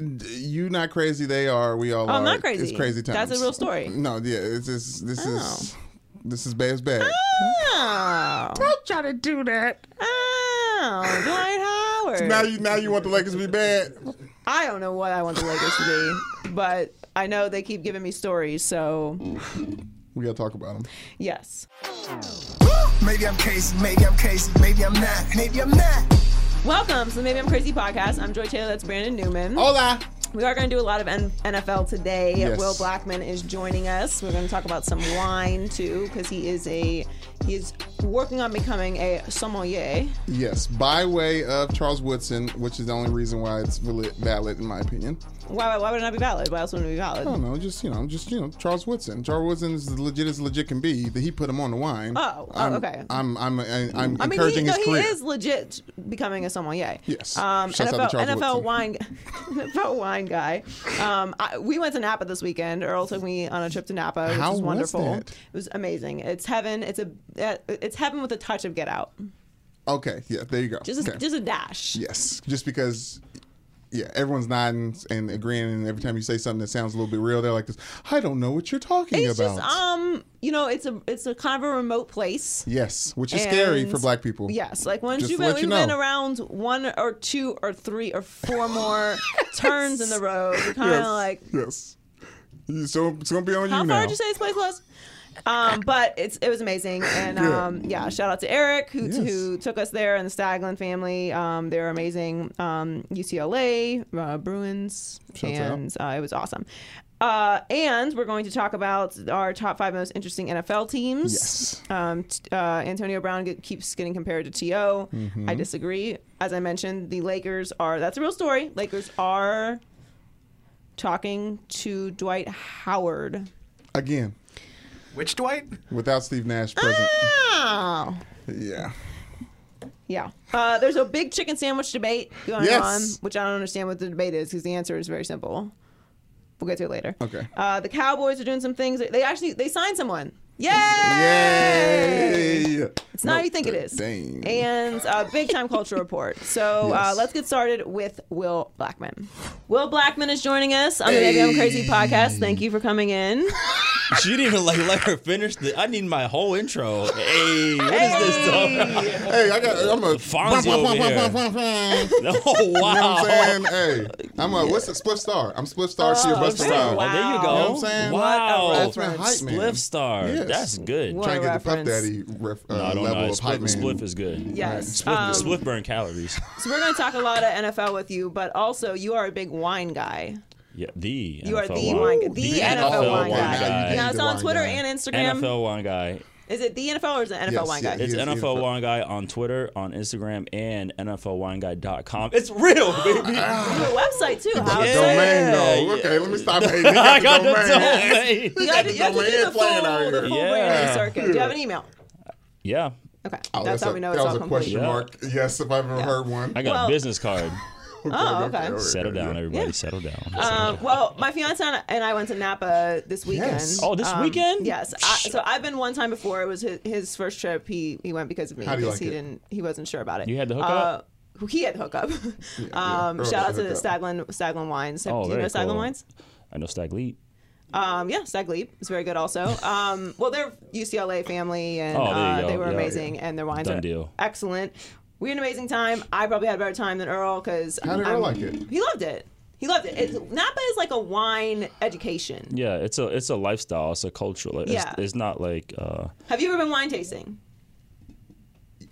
You not crazy. They are. We all Oh, are. I'm not crazy. It's crazy times. That's a real story. No, yeah. It's just, this Oh. is this is bad. It's bad. Oh, Don't try to do that. oh Dwight Howard. Now you now you want the Lakers to be bad. I don't know what I want the Lakers to be, but I know they keep giving me stories. So We gotta talk about them. yes. Maybe I'm crazy, maybe I'm crazy, maybe I'm not, maybe I'm not. Welcome to the Maybe I'm Crazy podcast. I'm Joy Taylor. That's Brandon Newman. Hola. We are going to do a lot of N- NFL today. Yes. Will Blackmon is joining us. We're going to talk about some wine too, because he is a is working on becoming a sommelier. Yes, by way of Charles Woodson, which is the only reason why it's valid, valid in my opinion. Why, why would it not be valid? Why else wouldn't it be valid? I don't know, just you know, just you know, Charles Woodson. Charles Woodson is as legit as legit can be. He put him on the wine. Oh, oh, I'm, okay. I'm I'm I'm, I'm I mean, he, encouraging no, his he is legit becoming a sommelier. Yes. Um, Shouts out to NFL, NFL Woodson. wine, NFL wine guy. Um, I, we went to Napa this weekend. Earl took me on a trip to Napa, which How was was wonderful. that? It was amazing. It's heaven. It's a it's heaven with a touch of Get Out. Okay, yeah, there you go. Just a, okay. just a dash. Yes, just because, yeah, everyone's nodding and agreeing, and every time you say something that sounds a little bit real, they're like this. I don't know what you're talking It's about. just um, you know, it's a it's a kind of a remote place. yes, which is scary for Black people. Yes, like once you've been, let we've been around one or two or three or four more turns in the road, you're kind of yes, like, yes. You- So it's gonna be on how you far now. did you say this place was? Um, but it's it was amazing, and Good. um, yeah, shout out to Eric who Yes. who took us there and the Staglin family. Um, they're amazing. Um, UCLA uh, Bruins, Shouts and uh, it was awesome. Uh, and we're going to talk about our top five most interesting NFL teams. Yes. Um, t- uh, Antonio Brown get, keeps getting compared to To. Mm-hmm. I disagree. As I mentioned, the Lakers are that's a real story. Lakers are talking to Dwight Howard. Again, Which Dwight? without Steve Nash present. Oh. yeah. Yeah. Uh, there's a big chicken sandwich debate going Yes. on, which I don't understand what the debate is because the answer is very simple. We'll get to it later. Okay. Uh, the Cowboys are doing some things. They actually they signed someone. Yay! Yay! It's not how you think it is. Dang. And uh, big time culture report. So uh, let's get started with Will Blackmon. Will Blackmon is joining us on the Maybe I'm Crazy podcast. Thank you for coming in. She didn't even like let her finish the. I need my whole intro. Hey, what is this stuff? Hey, I got. I'm a. Fonzie over here. Oh You know wow! what I'm saying? Hey, I'm a what's it? Spliff star. I'm spliff star. to your best okay. around. Oh, there you go. You know what I'm saying? Wow, a That's my hype man. Spliff star. Yes. That's good. What Trying to a get the Puff. Daddy ref, uh, No, I don't level know. of hype Spliff, man. spliff is good. Yes. Spliff, Um, spliff burn calories. So we're going to talk a lot of NFL with you, but also you are a big wine guy. Yeah, the You are the wine, wine, the, NFL, wine guy. guy. Now it's on Twitter guy. and Instagram. NFL wine guy. Is it the NFL or is it NFL Yes, wine guy? he It's is NFL NFL. wine guy on Twitter, on Instagram, and NFLwineguy.com. It's real, baby. You have a website too. How The Yeah. domain though. Okay, let me stop hating. You I got got the the domain. domain. You got to, you have Domain do out here. Yeah. circuit. Do you have an email? Yeah, Okay, Oh, that's, a, how we know that was a question Yeah. mark. Yes, if I've ever heard one. I got Well- a business card. Oh, okay. Settle down, everybody. Yeah. Settle down. Um, well, my fiance and I went to Napa this weekend. Yes. Oh, this Um, weekend? Yes. I, so I've been one time before. It was his, his first trip. He he went because of me How do you because like he it? didn't he wasn't sure about it. You had the hookup? Uh, he had the hookup. um, Earl shout out to hookup. Staglin Staglin Wines. Oh, Do you know Staglin cool. Wines? I know Stag Leap. Um, yeah, Stag Leap is very good also. Um, well, they're UCLA family, and Oh, uh, they were Yeah, amazing, and their wines Done are deal. excellent. We had an amazing time. I probably had a better time than Earl because How did Earl like it? He loved it. He loved it. It's, Napa is like a wine education. Yeah, it's a it's a lifestyle. It's a cultural. It's, Yeah. it's not like uh, Have you ever been wine tasting?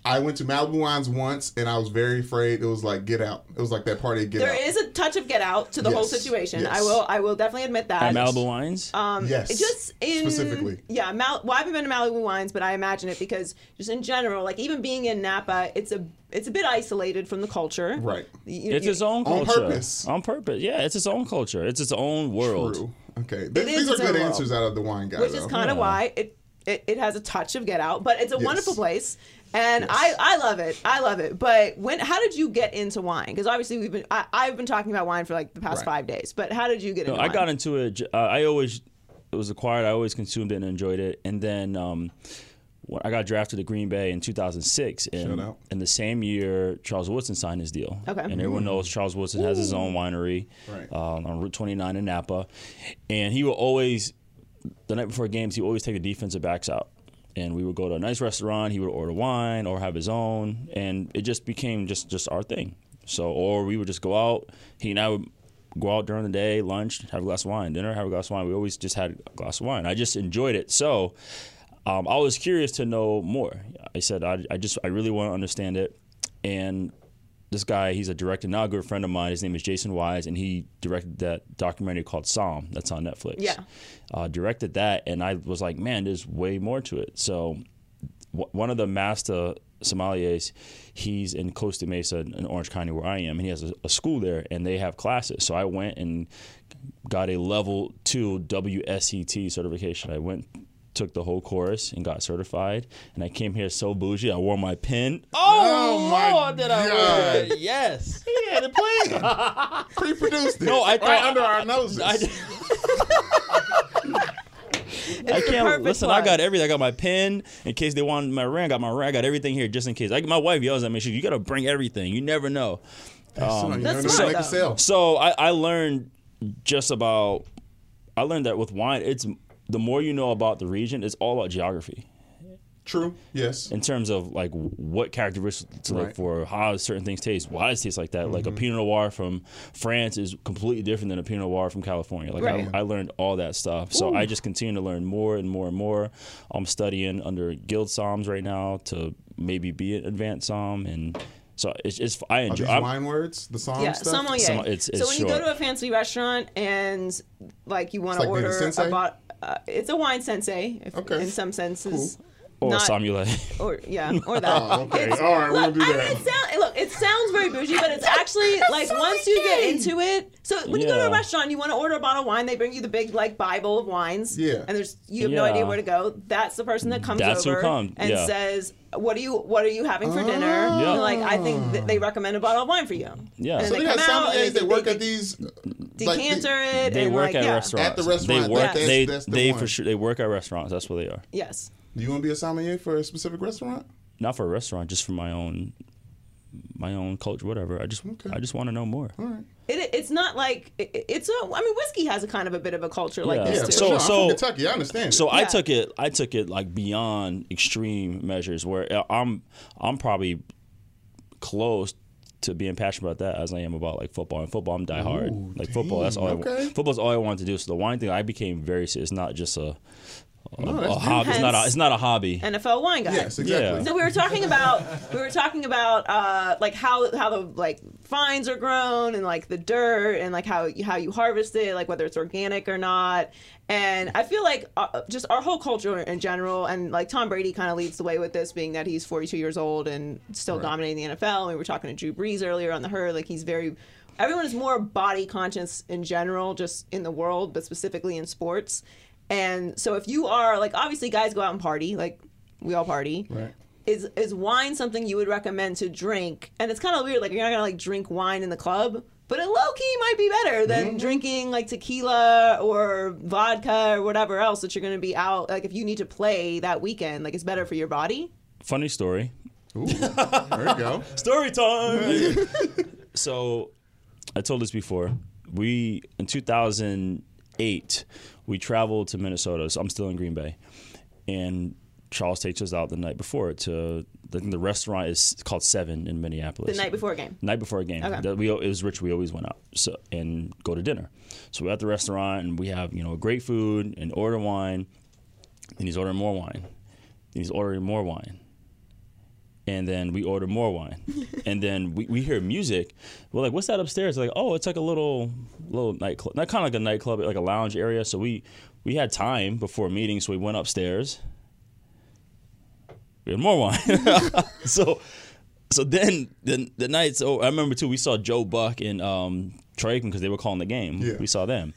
I went to Malibu Wines once, and I was very afraid. It was like Get Out. It was like that party at Get There Out. is a touch of get out to the whole situation. yes. I will I will definitely admit that. At Malibu Wines. Um, Yes, just in, specifically. Yeah, Mal- well, I haven't been to Malibu Wines, but I imagine it because just in general, like even being in Napa, it's a it's a bit isolated from the culture. Right. You- it's you- its own On purpose. On purpose. Yeah, it's its own culture. It's its own world. True. Okay. is Th- These are its own good world. answers out of the wine guy. which is kind of why it, it it has a touch of Get Out, but it's a Yes. wonderful place, and I I love it. I love it. But when how did you get into wine? Because obviously we've been I, I've been talking about wine for like the past Right. five days. But how did you get No, into I wine? got into it. Uh, I always it was acquired. I always consumed it and enjoyed it. And then um, when I got drafted to Green Bay in 2006, and Shout out. in the same year, Charles Woodson signed his deal. Okay. And everyone knows Charles Woodson has his own winery Right. um, on Route 29 in Napa, and he will always the night before games he would always take the defensive backs out. And we would go to a nice restaurant. He would order wine or have his own, and it just became just just our thing. So, or we would just go out. He and I would go out during the day, lunch, have a glass of wine, dinner, have a glass of wine. We always just had a glass of wine. I just enjoyed it. So, um, I was curious to know more. I said, I, I just, I really want to understand it. And this guy, he's a director, now a good friend of mine. His name is Jason Wise, and he directed that documentary called Somm that's on Netflix. Yeah. Uh, directed that, and I was like, man, there's way more to it. So, w- one of the master sommeliers, he's in Costa Mesa in Orange County, where I am, and he has a, a school there, and they have classes. So I went and got a level two WSET certification. I went. Took the whole course and got certified, and I came here so bougie. I wore my pin. Oh, Oh, my Lord, did I wear it? God. Yes. He had it playing. Pre-produced it. No, I right thought- under our noses. I, I the can't perfect listen. I got everything. I got my pen in case they want my ring. I got my ring. I got everything here just in case. Like my wife yells at me, she, you got to bring everything. You never know. So, That's never know, smart, make a sale. So I, I learned just about. I learned that with wine, it's the more you know about the region, it's all about geography True. Yes. in terms of like what characteristics to look Right. for, how certain things taste, why does it taste like that. Like Mm-hmm. a Pinot Noir from France is completely different than a Pinot Noir from California. Like Right. I, I learned all that stuff, so I just continue to learn more and more and more. I'm studying under Guild Somms right now to maybe be an advanced Somm, and so it's, it's I Are enjoy. these I'm- wine words? The song Yeah, stuff? sommelier. Some- it's- so it's when you go to a fancy restaurant and like you want to like being a order sensei? about, uh, it's a wine sensei, if, Okay. in some senses. or Not- sommelier. Or yeah, or that. Oh, okay. It's- All right, we're look, gonna do I mean, that. it sound, look, it sounds very bougie, but it's actually like once you get into it. So when you go to a Yeah. restaurant, you want to order a bottle of wine. They bring you the big like Bible of wines. Yeah. And there's you have no idea where to go. That's the person that comes That's who over come, and yeah. says, "What are you What are you having for dinner?" Yeah. Like I think that they recommend a bottle of wine for you. Yeah. And So So they they got come out and sommeliers they, that work they, at these. decanter like, it. They and work like, at yeah. restaurants. At the restaurant, They work. that's- they that's the they one. for sure they work at restaurants. That's where they are. Yes. Do you want to be a sommelier for a specific restaurant? Not for a restaurant, just for my own my own culture, whatever. I just Okay. I just want to know more. All right. It, it's not like it, it's a. I mean, whiskey has a kind of a bit of a culture like Yeah. this Yeah, too. So- sure. I'm so- from Kentucky. I understand. So I took it. I took it like beyond extreme measures, where uh, I'm I'm probably close to being passionate about that as I am about like football. And football, I'm die hard. Ooh, Like football, that's all. I okay. want. Football's all I wanted to do. So the wine thing, I became very serious. It's not just a, a, No, that's a hobby. It's not. A, Hence- it's not a hobby. NFL wine guy. yes, exactly. Yeah. So we were talking about we were talking about uh, like how how the like vines are grown and like the dirt and like how how you harvest it like whether it's organic or not and I feel like uh, just our whole culture in general and like Tom Brady kind of leads the way with this being that he's 42 years old and still dominating the NFL we were talking to Drew Brees earlier on the herd like he's very everyone is more body conscious in general just in the world but specifically in sports and so if you are like obviously guys go out and party like we all party Right. is is wine something you would recommend to drink? And it's kind of weird, like you're not gonna like drink wine in the club, but it low key might be better than Mm-hmm. drinking like tequila or vodka or whatever else that you're gonna be out. Like if you need to play that weekend, like it's better for your body. Funny story. Ooh, there you go. Story time. so, I told this before. We in 2008 we traveled to Minnesota. So I'm still in Green Bay, and Charles takes us out the night before to I think the restaurant is called Seven in Minneapolis. The night before a game. Night before a game. Okay. We it was rich. We always went out so and go to dinner. So we're at the restaurant and we have you know great food and order wine, and he's ordering more wine, and he's ordering more wine. And then we order more wine, and then we, we hear music. We're like, "What's that upstairs?" Like, "Oh, it's like a little little nightclub, not kind of like a nightclub, like a lounge area." So we we had time before meeting, so we went upstairs. We had more wine. so so then the the nights. Oh, I remember too. We saw Joe Buck and um, because they were calling the game. Yeah. We saw them,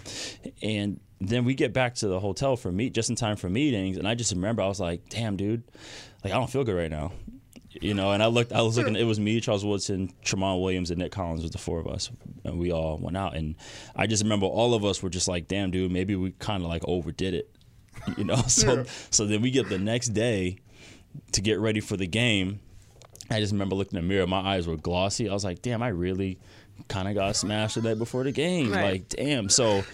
and then we get back to the hotel for meet just in time for meetings. And I just remember I was like, "Damn, dude, like I don't feel good right now." You know, and I looked. I was looking. It was me, Charles Woodson, Tramon Williams, and Nick Collins. Was the four of us, and we all went out. And I just remember all of us were just like, "Damn, dude, maybe we kind of like overdid it." You know, so so then we get the next day to get ready for the game. I just remember looking in the mirror, my eyes were glossy. I was like, damn, I really kind of got smashed the night before the game. Right. Like, damn. So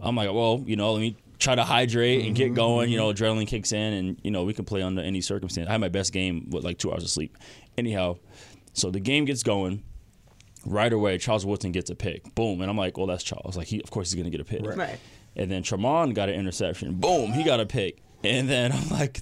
I'm like, well, you know, let me try to hydrate and get mm-hmm, going. You mm-hmm. know, adrenaline kicks in, and, you know, we can play under any circumstance. I had my best game with like two hours of sleep. Anyhow, so the game gets going. Right away, Charles Woodson gets a pick. Boom. And I'm like, well, that's Charles. Like, he, of course, he's going to get a pick. Right. And then Tramon got an interception. Boom, he got a pick. And then I'm like,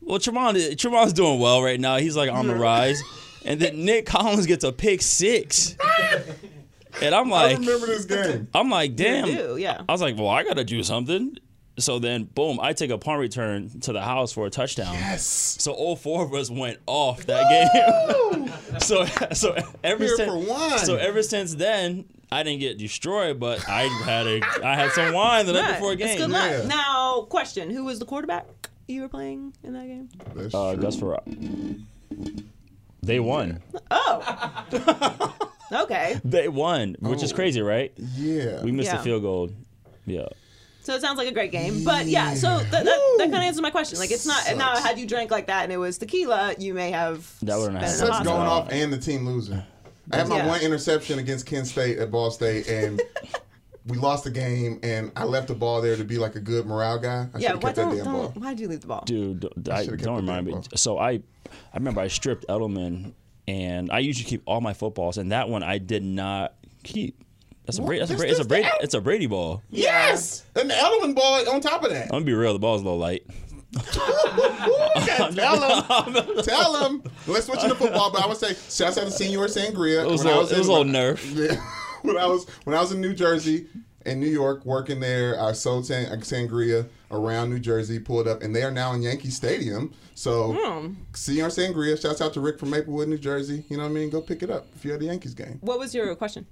well, Tramon, Tramon's doing well right now. He's like on the rise. And then Nick Collins gets a pick six. And I'm like, I remember this game. I'm like, damn. do, yeah. I was like, well, I got to do something. So then, boom, I take a punt return to the house for a touchdown. Yes. So all four of us went off that game. so so ever Here since for wine. so ever since then, I didn't get destroyed, but I had a I had some wine the night Right. before a It's game. good luck. Yeah. Now, question: Who was the quarterback you were playing in that game? That's Uh, true. Gus Frerotte. They won. Oh. okay. They won, which is Oh. crazy, right? yeah. We missed Yeah. the field goal. Yeah. So it sounds like a great game, but yeah. So that, that, that kind of answers my question. Like, it's not now. Had you drank like that and it was tequila, you may have That wouldn't been have in the happened. hospital. going off and the team losing. I had my Yeah. one interception against Kent State at Ball State, and we lost the game. And I left the ball there to be like a good morale guy. I should Yeah. have Why kept that don't, damn don't ball. why'd you leave the ball? Dude, I, should've kept don't the remind me. damn ball. So I, I remember I stripped Edelman, and I usually keep all my footballs, and that one I did not keep. That's a Brady. That's a Brady. It's a Brady. It's a Brady ball. Yes, and the Edelman ball on top of that. I'm gonna be real. The ball's a little light. tell him, tell him. Let's switch into football. But I would say, shouts out to Senor Sangria. It was a When I little, it was a little nerf. When I was when I was in New Jersey and New York working there, I sold sang- uh, sangria around New Jersey, pulled up, and they are now in Yankee Stadium. So, Hmm. Senor Sangria, shouts out to Rick from Maplewood, New Jersey. You know what I mean? Go pick it up if you're at the Yankees game. What was your question?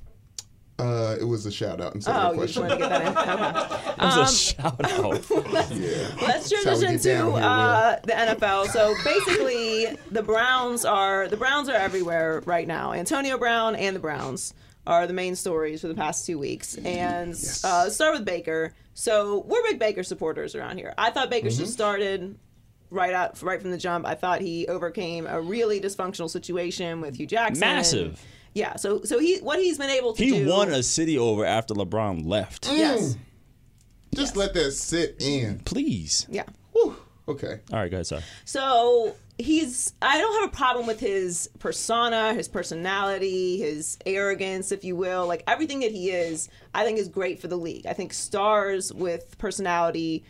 Uh, it was a shout out instead Oh, of a you just question. wanted to get that in. Okay. It was a shout out. yeah. Let's That's how we transition to here, uh, the NFL. So basically, the Browns are the Browns are everywhere right now. Antonio Brown and the Browns are the main stories for the past two weeks. And uh, start with Baker. So we're big Baker supporters around here. I thought Baker should have started right out right from the jump. I thought he overcame a really dysfunctional situation with Hue Jackson. Massive. Yeah. So so he what he's been able to He do. won a city over after LeBron left. Yes. Just let that sit in. Please. Yeah. Whew. Okay. All right, go ahead, sorry. So he's I don't have a problem with his persona, his personality, his arrogance, if you will. Like everything that he is, I think is great for the league. I think stars with personality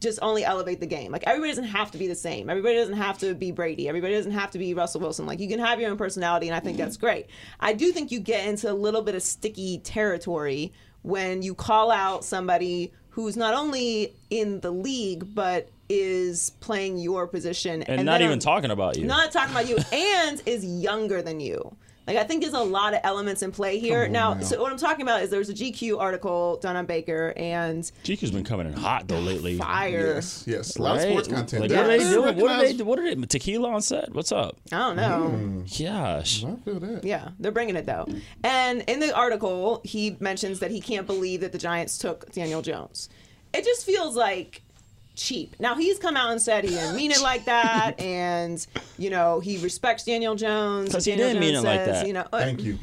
just only elevate the game. Like everybody doesn't have to be the same. Everybody doesn't have to be Brady. Everybody doesn't have to be Russell Wilson. Like you can have your own personality and I think that's great. I do think you get into a little bit of sticky territory when you call out somebody who's not only in the league but is playing your position And, then not even are- talking about you. not talking about you and is younger than you. Like I think there's a lot of elements in play here. Now, now. so what I'm talking about is there's a GQ article done on Baker and GQ's been coming in hot though lately. fire. Yes. Yes. A lot of sports content. Like, Yeah. what are they doing? What are they? Recognize- What are they? Tequila on set? What's up? I don't know. Mm. Gosh. I feel that. Yeah, they're bringing it though. And in the article, he mentions that he can't believe that the Giants took Daniel Jones. It just feels like cheap. Now he's come out and said he didn't mean it like that, and you know he respects Daniel Jones. Because he Daniel didn't mean Jones it like that. You know, uh, Thank you.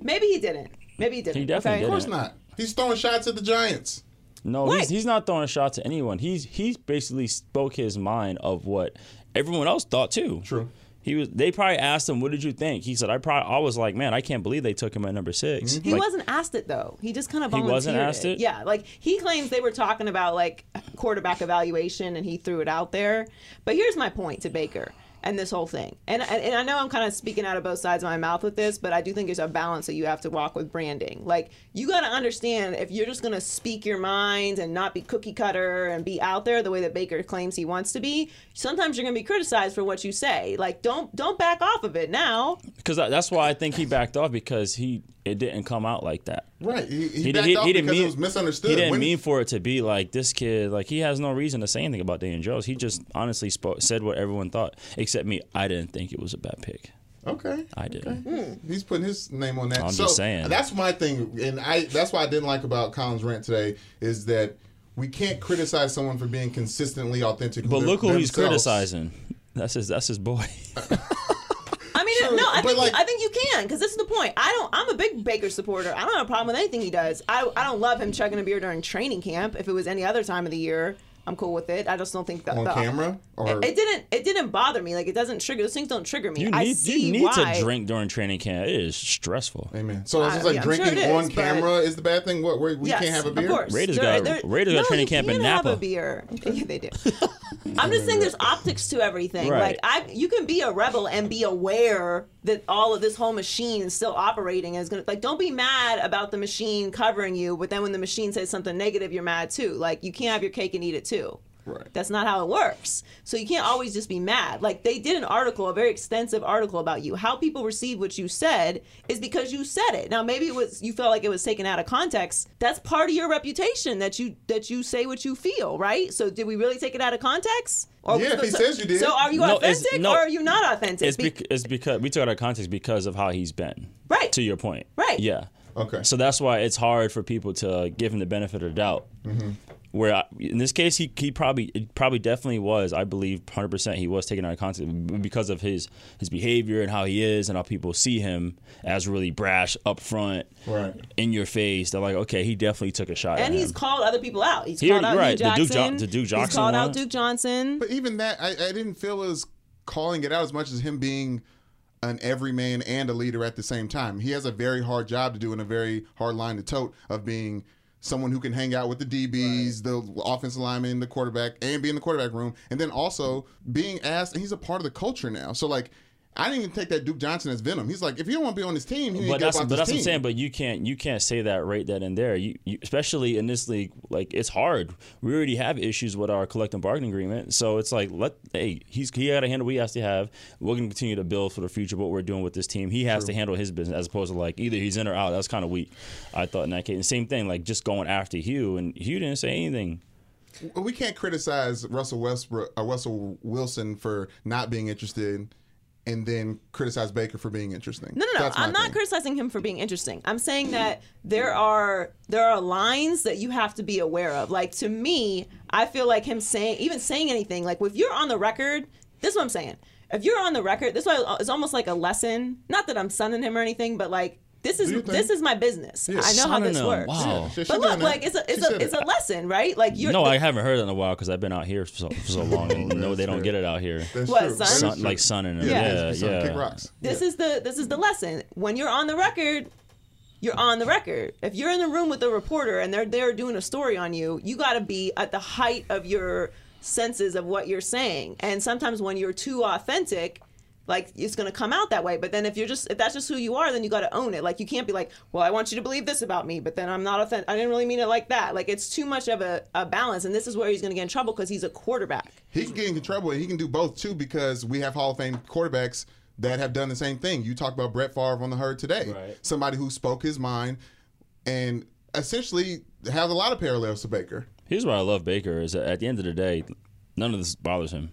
Maybe he didn't. Maybe he didn't. He definitely okay? didn't. Of course not. He's throwing shots at the Giants. No, What? he's, he's not throwing a shot to anyone. He's he's basically spoke his mind of what everyone else thought too. True. He was. They probably asked him, "What did you think?" He said, "I probably." I was like, "Man, I can't believe they took him at number 6 mm-hmm. He Like, wasn't asked it though. He just kind of He volunteered wasn't asked it? Yeah, like he claims they were talking about like quarterback evaluation and he threw it out there. But here's my point to Baker. And this whole thing. And and, I know I'm kind of speaking out of both sides of my mouth with this, but I do think there's a balance that you have to walk with branding. Like you got to understand if you're just going to speak your mind and not be cookie cutter and be out there the way that Baker claims he wants to be, sometimes you're going to be criticized for what you say. Like don't don't back off of it now. Because that's why I think he backed off because he it didn't come out like that. Right. He, he, He, backed did, off he didn't because mean it was misunderstood. He didn't When- mean for it to be like this kid. Like he has no reason to say anything about Daniel Jones. He just honestly spoke, said what everyone thought, except me. I didn't think it was a bad pick. Okay. I didn't. Hmm. He's putting his name on that. I'm so just saying. That's my thing, and I that's what I didn't like about Colin's rant today is that we can't criticize someone for being consistently authentic. But look who he's criticizing. That's his. That's his boy. I mean, Sure, no, I think like- I think you can because this is the point. I don't. I'm a big Baker supporter. I don't have a problem with anything he does. I I don't love him chugging a beer during training camp. If it was any other time of the year, I'm cool with it. I just don't think that On the- camera? Or- it, it didn't. It didn't bother me. Like it doesn't trigger. Those things don't trigger me. You I need see you need why. to drink during training camp. It is stressful. Amen. So it's just like yeah, I'm sure drinking on but- camera is the bad thing. What we we Yes, can't have a beer. Of course. Raiders There- got- there- Raiders got training camp in can have Napa. a beer. Yeah, they do. I'm just saying there's optics to everything. Right. Like I you can be a rebel and be aware that all of this whole machine is still operating and is gonna like don't be mad about the machine covering you, but then when the machine says something negative, you're mad too. Like you can't have your cake and eat it too. Right. That's not how it works. So you can't always just be mad. Like they did an article, a very extensive article about you. How people receive what you said is because you said it. Now maybe it was you felt like it was taken out of context. That's part of your reputation that you that you say what you feel, right? So did we really take it out of context? Or Yeah, if he so, says you did. So are you No, authentic no. or are you not authentic? It's, bec- it's because we took out of context because of how he's been. Right. To your point. Right. Yeah. Okay. So that's why it's hard for people to give him the benefit of the doubt. Mm-hmm. Where I, in this case, he, he probably probably definitely was. I believe 100 percent he was taken out of context because of his his behavior and how he is and how people see him as really brash, upfront, Right. in your face. They're like, okay, he definitely took a shot. and at he's him. called other people out. He's He called already- out right, Hue the Duke Jo- Jackson. the Duke He's Johnson called out. Duke Johnson. But even that, I, I didn't feel it was calling it out as much as him being an everyman and a leader at the same time. He has a very hard job to do and a very hard line to tote of being someone who can hang out with the DBs, the offensive lineman, the quarterback, and be in the quarterback room, and then also being asked. And he's a part of the culture now. So like. I didn't even take that Duke Johnson as venom. He's like, if you don't want to be on this team, you but that's but that's what. I'm saying. But you can't you can't say that right then and there. You, you especially in this league, like it's hard. We already have issues with our collective bargaining agreement, so it's like let hey he's he got to handle what he has to have. We're gonna continue to build for the future. What we're doing with this team, he has to handle his business as opposed to like either he's in or out. That's kind of weak. I thought in that case, and same thing like just going after Hue, and Hue didn't say anything. we can't criticize Russell Westbrook, uh, Russell Wilson for not being interested, and then criticize Baker for being interesting. No, no, no. I'm not thing. criticizing him for being interesting. I'm saying that there are there are lines that you have to be aware of. Like to me, I feel like him saying even saying anything like if you're on the record, this is what I'm saying. If you're on the record, this is why it's almost like a lesson. Not that I'm sunning him or anything, but like this is Do your thing. this is my business. I know how this him. works. Wow. She- she But look, like it's a it's She a it's a lesson, right? Like you're No, the- I haven't heard it in a while because I've been out here for so, for so long and know they don't true. get it out here. That's What, true. son? Sun, like sunning them. Yeah. Yeah, Son, yeah. Kick rocks. This Yeah. is the this is the lesson. When you're on the record, you're on the record. If you're in the room with a reporter and they're there doing a story on you, you got to be at the height of your senses of what you're saying. And sometimes when you're too authentic, like it's going to come out that way. But then if you're just if that's just who you are, then you got to own it. Like you can't be like, "Well, I want you to believe this about me, but then I'm not authentic. I didn't really mean it like that." Like it's too much of a, a balance and this is where he's going to get in trouble cuz he's a quarterback. He can get in trouble, and he can do both too because we have Hall of Fame quarterbacks that have done the same thing. You talk about Brett Favre on the herd today, Right. somebody who spoke his mind, and essentially has a lot of parallels to Baker. Here's what I love Baker is that at the end of the day, none of this bothers him.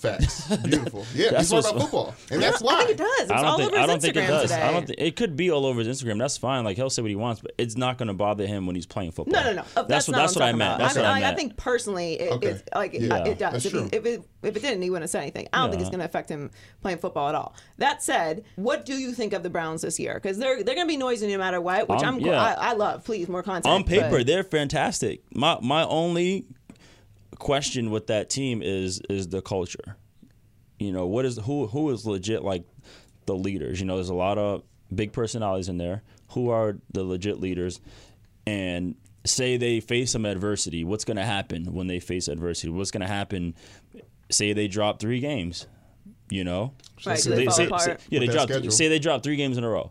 Facts, beautiful. Yeah, That's he's all about football, and that's I why. think it does. It's I don't all think over I don't think Instagram it does. today. I don't think it could be all over his Instagram. That's fine. Like he'll say what he wants, but it's not going to bother him when he's playing football. No, no, no. That's, That's, what that's what, what I I'm meant. talking That's about. what I, I mean, like, meant. I think personally, it, Okay. it's like Yeah. it does. That's If, he, true. if it if it didn't, he wouldn't have said anything. I don't think it's going to affect him playing football at all. That said, what do you think of the Browns this year? Because they're they're going to be noisy no matter what, which Um, I'm yeah. I, I love. Please more content. on paper but- they're fantastic. My my only question with that team is is the culture. You know, what is who who is legit like the leaders? You know, there's a lot of big personalities in there. Who are the legit leaders? And say they face some adversity, what's going to happen when they face adversity? What's going to happen say they drop 3 games? You know, Right, So do they fall say, apart? say- yeah, they With that drop. schedule. Say they drop three games in a row.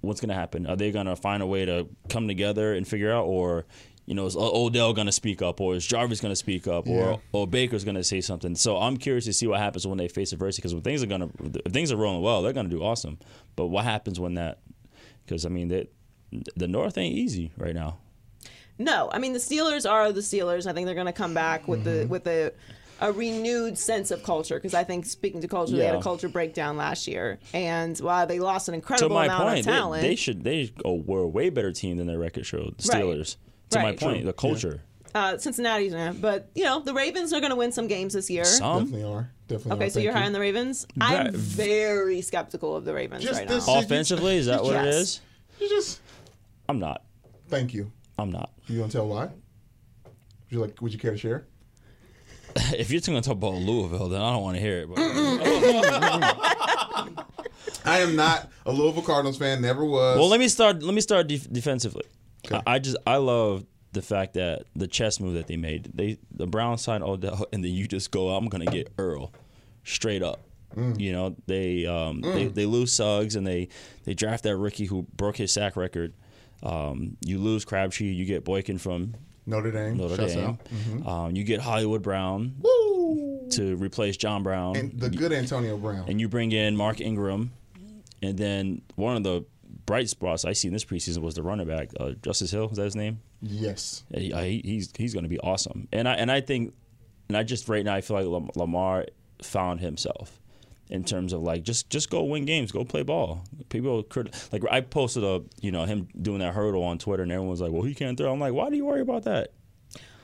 What's gonna happen? Are they gonna find a way to come together and figure out, or you know, is Odell gonna speak up, or is Jarvis gonna speak up, Yeah. or or Baker's gonna say something? So I'm curious to see what happens when they face adversity because when things are gonna, if things are rolling well, they're gonna do awesome. But what happens when that? Because I mean, that the North ain't easy right now. No, I mean the Steelers are the Steelers. I think they're going to come back with the Mm-hmm. with a a renewed sense of culture because I think speaking to culture, they had a culture breakdown last year, and while they lost an To incredible my amount point, of they, talent, they should they oh, were a way better team than their record showed. The Right. Steelers. To my point, True. the culture. uh, Cincinnati's, eh, but you know the Ravens are going to win some games this year. Some Definitely are. Definitely Okay, are. so Thank you're you. high on the Ravens. I'm very skeptical of the Ravens Just right this- now. offensively, is that what it Yes. is? You just I'm not. thank you. I'm not. You want to tell why? Would you like? Would you care to share? If you're going to talk about Louisville, then I don't want to hear it. But I am not a Louisville Cardinals fan. Never was. well, let me start. Let me start def- defensively. I, I just I love the fact that the chess move that they made. They the Browns signed Odell, and then you just go, I'm going to get Earl, straight up. Mm. You know they um, they they lose Suggs and they they draft that rookie who broke his sack record. Um, you lose Crabtree, you get Boykin from Notre Dame. Notre Shuts Dame. Mm-hmm. Um, you get Hollywood Brown Woo! to replace John Brown, And the good Antonio Brown. and you bring in Mark Ingram, and then one of the bright spots I see in this preseason was the running back uh, Justice Hill. Is that his name? yes. He, uh, he, he's he's going to be awesome, and I and I think, and I just right now I feel like Lamar found himself in terms of like just just go win games, go play ball. People crit- like I posted a you know him doing that hurdle on Twitter, and everyone's like, well he can't throw. I'm like, why do you worry about that?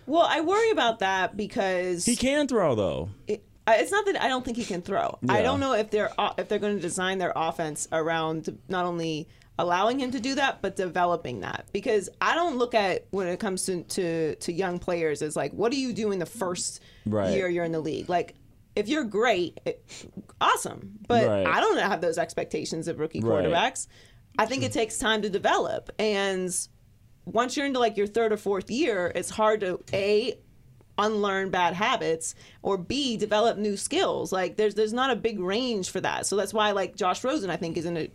Well, I worry about that because He can throw though. it, it's not that I don't think he can throw. I don't know if they're if they're going to design their offense around not only allowing him to do that but developing that. Because I don't look at when it comes to to, to young players as like what do you do in the first Right. year you're in the league? Like if you're great it, awesome. But Right. I don't have those expectations of rookie Right. quarterbacks. I think it takes time to develop. And once you're into like your third or fourth year it's hard to a unlearn bad habits or b develop new skills. Like there's there's not a big range for that. So that's why like josh rosen i think is in a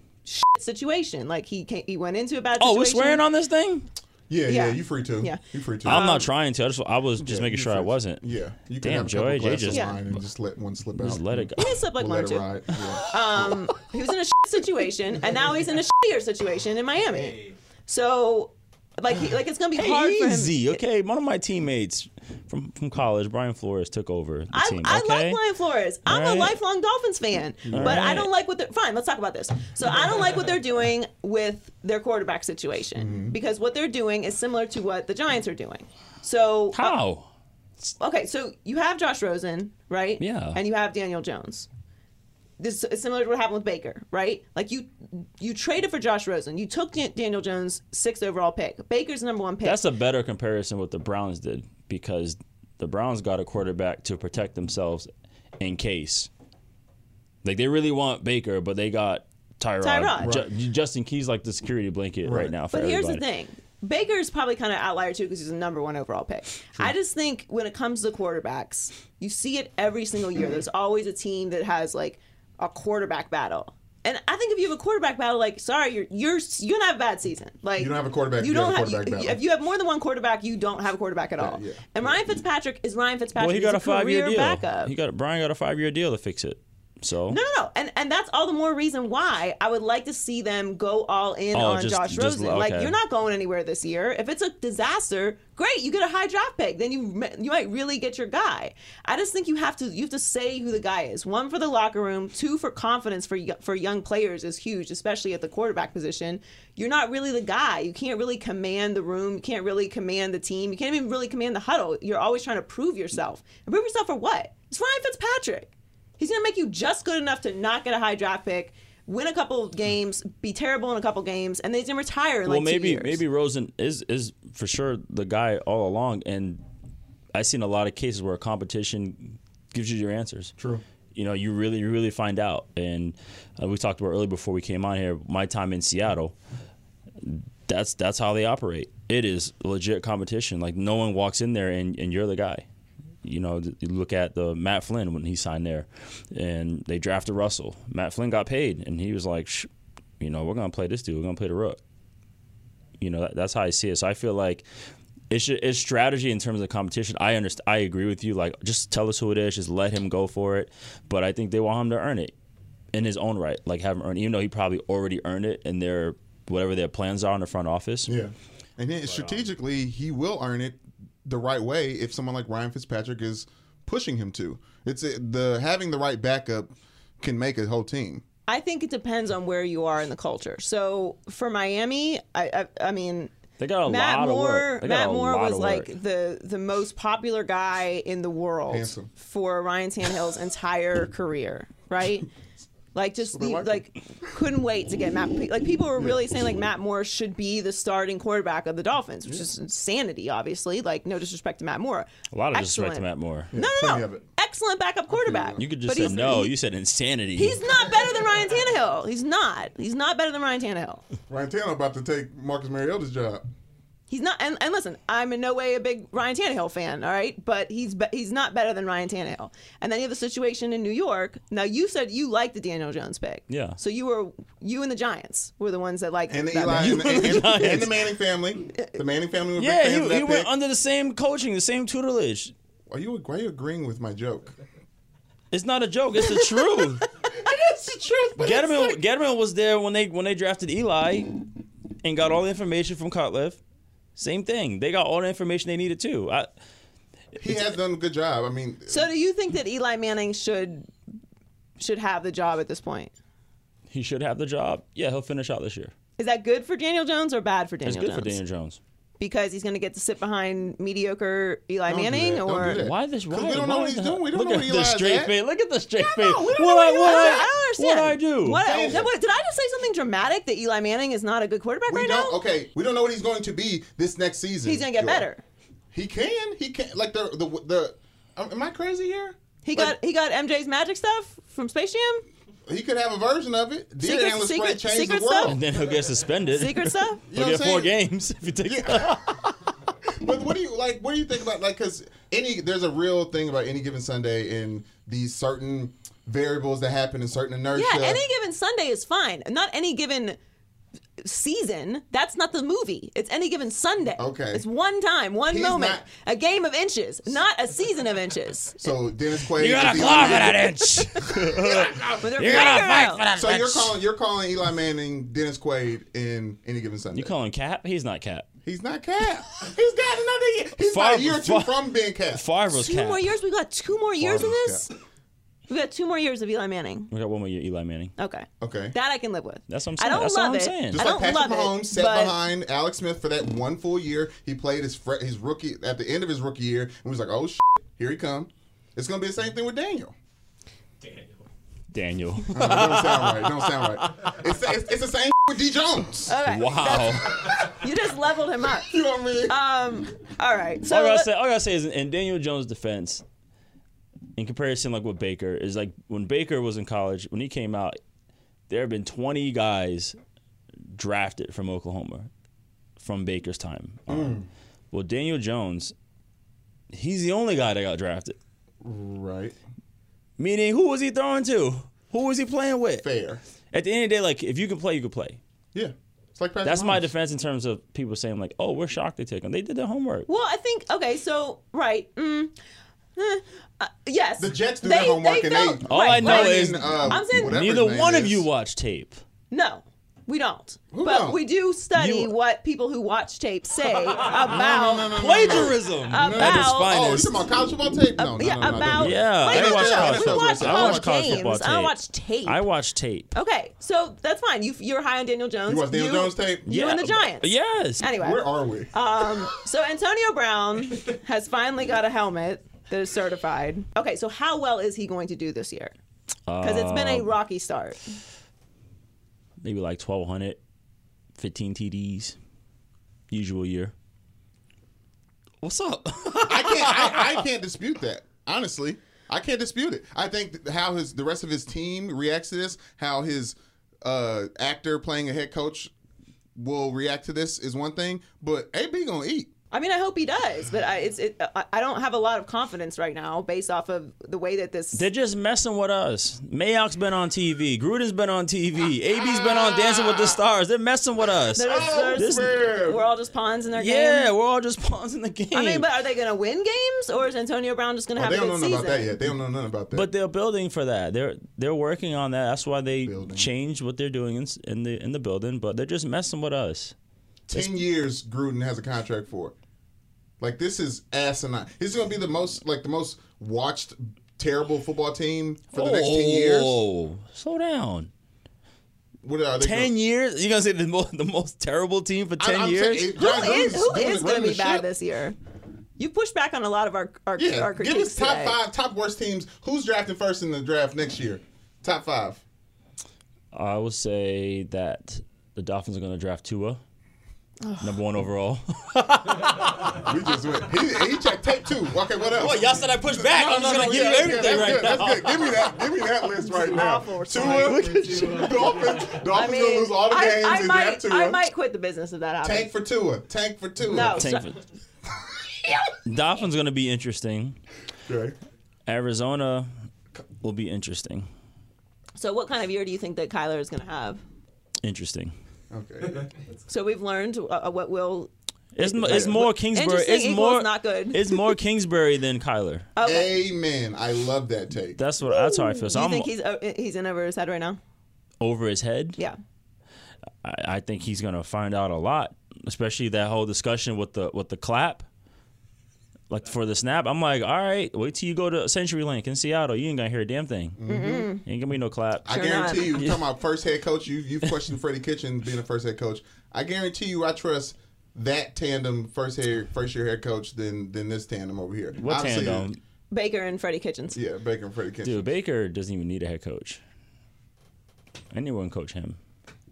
situation like he came, he went into a bad Oh, situation we're swearing on this thing. Yeah, yeah, Yeah. You free to. Yeah. You free to. I'm not um, trying to. I just I was just Yeah, making sure I wasn't. Yeah. You can Damn, have a couple Joy, Jay just- of wine and just let one slip out. Just let it go. he slipped like We'll one let or two ride. Yeah. Um, he was in a shit situation and now he's in a shittier situation in miami so like he, like it's gonna be hard for him Easy, okay. One of my teammates from from college, Brian Flores, took over the I, team. I okay? like Brian Flores. I'm All a lifelong Dolphins fan, but I don't like what they're. Fine, let's talk about this. So I don't like what they're doing with their quarterback situation Mm-hmm. because what they're doing is similar to what the Giants are doing. So How? okay, so you have Josh Rosen, right? Yeah. and you have Daniel Jones. This is similar to what happened with Baker, right? Like you, you traded for Josh Rosen. You took Daniel Jones sixth overall pick. Baker's number one pick. That's a better comparison what the Browns did because the Browns got a quarterback to protect themselves in case. Like they really want Baker, but they got Tyrod. Tyrod. Ju- Justin Key's like the security blanket right, Right. now for But here's everybody. the thing. Baker's probably kind of outlier too because he's a number one overall pick. I just think when it comes to quarterbacks, you see it every single year. There's always a team that has like a quarterback battle. And I think if you have a quarterback battle, like sorry, you're you're you're gonna have a bad season. Like You don't have a quarterback, You you don't have a quarterback you- battle. if you have more than one quarterback, you don't have a quarterback at all. yeah. And Ryan Fitzpatrick is Ryan Fitzpatrick. Well, he He's got a five year career deal. Backup. He got Brian got a five year deal to fix it. So No, no, no, and and that's all the more reason why I would like to see them go all in Oh, on just- Josh just- Rosen. Like you're not going anywhere this year. If it's a disaster, great, you get a high draft pick. Then you you might really get your guy. I just think you have to you have to say who the guy is. One for the locker room, two for confidence for for young players is huge, especially at the quarterback position. You're not really the guy. You can't really command the room. You can't really command the team. You can't even really command the huddle. You're always trying to prove yourself. And prove yourself for what? It's Ryan Fitzpatrick. He's going to make you just good enough to not get a high draft pick, win a couple of games, be terrible in a couple games, and then he's going to retire in well, like two maybe years. maybe Rosen is is for sure the guy all along, and I've seen a lot of cases where competition gives you your answers. True. You know, you really you really find out, and uh, we talked about earlier before we came on here. My time in Seattle, that's that's how they operate. It is legit competition. Like no one walks in there and, and you're the guy. You know, you look at the Matt Flynn when he signed there, and they drafted Russell. Matt Flynn got paid, and he was like, you know, we're gonna play this dude. We're gonna play the rook. You know, that, that's how I see it. So I feel like it's it's strategy in terms of competition. I understand. I agree with you. Like, just tell us who it is. Just let him go for it. But I think they want him to earn it in his own right. Like, have him earn, it, even though he probably already earned it in their whatever their plans are in the front office. Yeah. And then strategically, he will earn it the right way if someone like Ryan Fitzpatrick is pushing him to. It's a, the having the right backup can make a whole team. I think it depends on where you are in the culture. So for Miami, I I, I mean. They got a Matt lot of Moore. work. Matt Moore was like the the most popular guy in the world Handsome. for Ryan Tannehill's entire career, right? Like just the, like like couldn't wait to get Matt. Like people were really saying like Matt Moore should be the starting quarterback of the Dolphins, which is insanity, obviously. Like no disrespect to Matt Moore. a lot of disrespect to Matt Moore. No, no, no. Excellent backup quarterback. You could just But say no. he- you said insanity. He's not better than Ryan Tannehill. He's not. He's not better than Ryan Tannehill. Ryan Tannehill about to take Marcus Mariota's job. He's not, and, and listen, I'm in no way a big Ryan Tannehill fan, all right, but he's be, he's not better than Ryan Tannehill. And then you have the situation in New York. Now you said you liked the Daniel Jones pick, Yeah. So you were you and the Giants were the ones that liked And the that Eli pick. and, and, and, and the Manning family. The Manning family were big yeah, fans of he, that he went under the same coaching, the same tutelage. Are you why are you agreeing with my joke? It's not a joke. It's the truth. That's the truth. But it's Gettleman, like- Gettleman was there when they when they drafted Eli, and got all the information from Cutcliffe. Same thing. They got all the information they needed too. I, he has done a good job. I mean, So do you think that Eli Manning should should have the job at this point? he should have the job. Yeah, he'll finish out this year. Is that good for Daniel Jones or bad for Daniel? It's good Jones? for Daniel Jones. Because he's going to get to sit behind mediocre Eli Don't Manning. Don't or do that. Why this? Why? we don't know what he's the- doing. We don't Look know at what the straight face. Look at the straight face. know. We don't What I, what what I I, don't, understand. What I do? What, Say what- did I just say something dramatic that Eli Manning is not a good quarterback we right don't. now? Okay, we don't know what he's going to be this next season. He's gonna get Joy. better. He can. He can. Like the the the. Am I crazy here? He Like, got he got MJ's magic stuff from Space Jam. He could have a version of it. Deer Secret- antler spray secret- changed secret the stuff? world. And then he'll get suspended. Secret stuff. He'll what get four games if he takes. Yeah. but what do you like? What do you think about like? Because any there's a real thing about any given Sunday in these certain variables that happen in certain inertia. Yeah, any given Sunday is fine. Not any given season. That's not the movie. It's any given Sunday. Okay. It's one time, one He's moment, not- a game of inches, not a season of inches. so Dennis Quaid. You gotta claw for that inch. You gotta fight for that So you're calling you're calling Eli Manning Dennis Quaid in any given Sunday. You calling Cap? He's not Cap. He's not Cap. He's got another year. He's Far- about a year or two far- from being Cap. Favre was Two Cap. more years. We got two more years in Favre's this. We got two more years of Eli Manning. We got one more year, Eli Manning. Okay. Okay. That I can live with. That's what I'm saying. I don't That's love what I'm it. saying. Just I like don't Patrick love Mahomes it, sat but behind Alex Smith for that one full year. He played his fr- his rookie at the end of his rookie year and was like, "Oh shit, here he come." It's gonna be the same thing with Daniel. Daniel. Uh, it don't sound right. Don't sound right. It's, it's, it's the same with D Jones. okay. wow. You just leveled him up. You know what I mean? Um. All right. So all I gotta let- say, all I gotta say is, in Daniel Jones' defense, in comparison, like with Baker, is like when Baker was in college, when he came out, there have been 20 guys drafted from Oklahoma from Baker's time. on. Well, Daniel Jones, he's the only guy that got drafted. right. Meaning, who was he throwing to? Who was he playing with? Fair. At the end of the day, like if you can play, you can play. Yeah. It's like Patrick That's my defense in terms of people saying like, "Oh, we're shocked they took him." They did their homework. Well, I think okay. So right. Mm, uh, yes. The Jets do their homework and felt- they- All I know right. is- uh, I'm saying- Neither his name one of you watch tape. no. We don't. Who but don't? we do study You- what people who watch tape say about Plagiarism. About- Oh, you talking about college football tape? No, no, yeah no, no, no, about don't. Yeah, Wait, I no, watch no, college we football. watch I watch college games. football tape. I don't watch tape. I watch tape. Okay, so that's fine. You you're high on Daniel Jones. You watch Daniel Jones tape? You and the Giants. Yes. Anyway, Where are we? Um, so Antonio Brown has finally got a helmet that is certified. Okay, so how well is he going to do this year? Because it's been Um, a rocky start. Maybe like 1,200, 15 TDs. Usual year. What's up? I can't. I, I can't dispute that. Honestly, I can't dispute it. I think how his the rest of his team reacts to this, how his uh, actor playing a head coach will react to this is one thing. But AB gonna eat. I mean, I hope he does, but I, it's it, I, I don't have a lot of confidence right now based off of the way that this. They're just messing with us. Mayock's been on TV. Gruden's been on TV. AB's been on Dancing with the Stars. They're messing with us. they're just- they're oh, just- we're all just pawns in their yeah, game. Yeah, we're all just pawns in the game. I mean, but are they going to win games, or is Antonio Brown just going to Oh, have they a don't good know season? about that yet. They don't know nothing about that. But they're building for that. They're they're working on that. That's why they Building. changed what they're doing in, in the in the building. But they're just messing with us. ten years Gruden has a contract for. Like this is asinine. He's going to be the most like the most watched terrible football team for the next ten oh, years. Oh, slow down. What are they? Ten gonna- years? You gonna say the most the most terrible team for 10 I'm years? saying, Who John is Gruden's who doing- is going running to be bad ship. this year? You push back on a lot of our our, Yeah, our give us top today. five, top worst teams. Who's drafting first in the draft next year? Top five. I would say that the Dolphins are gonna draft Tua, number one overall. We just went. He, he checked tape too. Okay, what else? What, y'all said I pushed back? I'm just gonna give you everything good, right that's now. That's good. Give me that. Give me that list right now. Awful Tua, response. Dolphins. Dolphins I gonna lose all the I, games I and might, draft Tua. I might quit the business if that happens. Tank for Tua. Tank for Tua. No. Tank for- Dolphins gonna be interesting. Okay. Arizona will be interesting. So, what kind of year do you think that Kyler is going to have? Interesting. Okay. So we've learned uh, what will. It's, mo- it's more Kingsbury. It's equals more not good. It's more Kingsbury than Kyler. Amen. I love that take. That's what. That's how I feel. Do you I'm think he's uh, he's in over his head right now? over his head. Yeah. I, I think he's gonna find out a lot, especially that whole discussion with the with the clap. Like for the snap, I'm like, all right, wait till you go to CenturyLink in Seattle. You ain't gonna hear a damn thing. Mm-hmm. Ain't gonna be no clap. I Sure guarantee not. you, talking about first head coach, you, you've questioned Freddie Kitchen being a first head coach. I guarantee you, I trust that tandem first head, first year head coach than than this tandem over here. what Obviously, tandem? Baker and Freddie Kitchens. Yeah, Baker and Freddie Kitchen. Dude, Baker doesn't even need a head coach. Anyone coach him,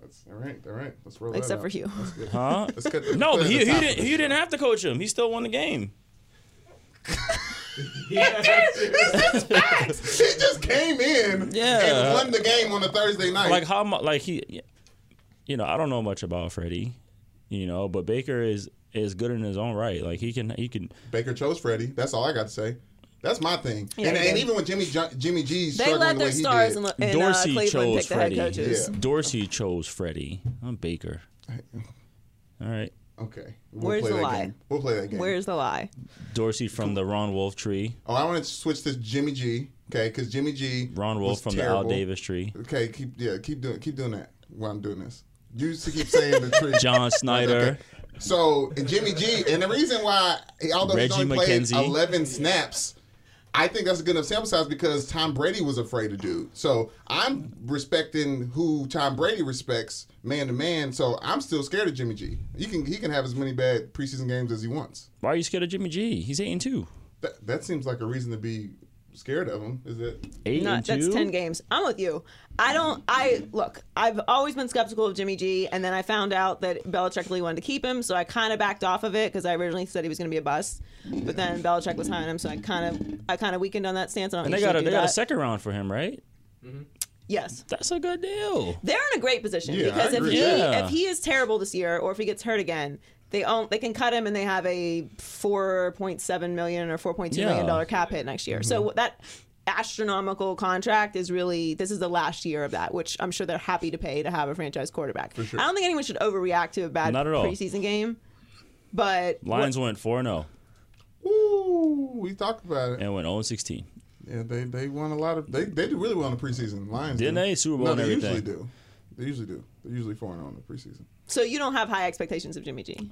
That's, all right, all right. Let's roll that Except out. for Hue. Good. huh? Let's cut the- No, but it he, he didn't. of He didn't have to coach him. He still won the game. this. He just came in Yeah. and won the game on a Thursday night. Like how much? Like he, you know, I don't know much about Freddie, you know, but Baker is is good in his own right. Like he can he can. Baker chose Freddie. That's all I got to say. That's my thing. Yeah, and, and even when Jimmy Jo- Jimmy G They struggling let the their way he stars did, in, in uh, Dorsey Cleveland chose pick the head Freddie. coaches. Yeah. Dorsey chose Freddie. I'm Baker. All right, okay, we'll Where's play the that lie? game. We'll play that game. Where's the lie? Dorsey from the Ron Wolf tree. Oh, I want to switch to Jimmy G. Okay, because Jimmy G. Ron Wolf was from terrible. the Al Davis tree. Okay, keep yeah, keep doing keep doing that while I'm doing this. You used to keep saying the tree. John Schneider. Okay. So and Jimmy G, and the reason why, although Reggie he's only played McKenzie. 11 snaps, I think that's a good enough sample size because Tom Brady was afraid to do. So I'm respecting who Tom Brady respects man to man. So I'm still scared of Jimmy G. He can he can have as many bad preseason games as he wants. Why are you scared of Jimmy G? He's eight and two. That, that seems like a reason to be scared of him. Is it? Eight Not, and two. that's 10 games. I'm with you. I don't, I, look, I've always been skeptical of Jimmy G, and then I found out that Belichick really wanted to keep him, so I kind of backed off of it because I originally said he was going to be a bust. But then Belichick was hiring him, so I kind of, I kind of weakened on that stance. I don't And they usually got a do they got a second round for him, right? Mm-hmm. Yes. That's a good deal. They're in a great position Yeah, because if he Yeah. if he is terrible this year or if he gets hurt again, they own they can cut him and they have a four point seven million or four point two million Yeah. dollar cap hit next year. So mm-hmm. that astronomical contract is really this is the last year of that, which I'm sure they're happy to pay to have a franchise quarterback. sure. I don't think anyone should overreact to a bad Not at all. preseason game. But Lions went four zero oh. Ooh, we talked about it. and went oh zero sixteen. Yeah, they they won a lot of they they do really well in the preseason. Lions Didn't do. they? Super Bowl no, and they everything. usually do. They usually do. They're usually four and on the preseason. so you don't have high expectations of Jimmy G.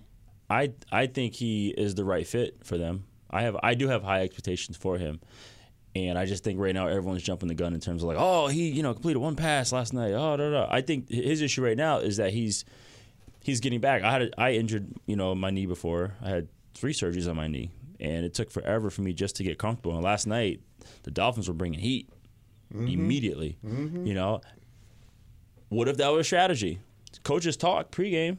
I I think he is the right fit for them. I have I do have high expectations for him. And I just think right now everyone's jumping the gun in terms of like, oh, he you know completed one pass last night. Oh, da, da. I think his issue right now is that he's he's getting back. I had a, I injured you know my knee before. I had three surgeries on my knee, and it took forever for me just to get comfortable. And last night, the Dolphins were bringing heat mm-hmm. immediately. Mm-hmm. You know, what if that was a strategy? Coaches talk pregame.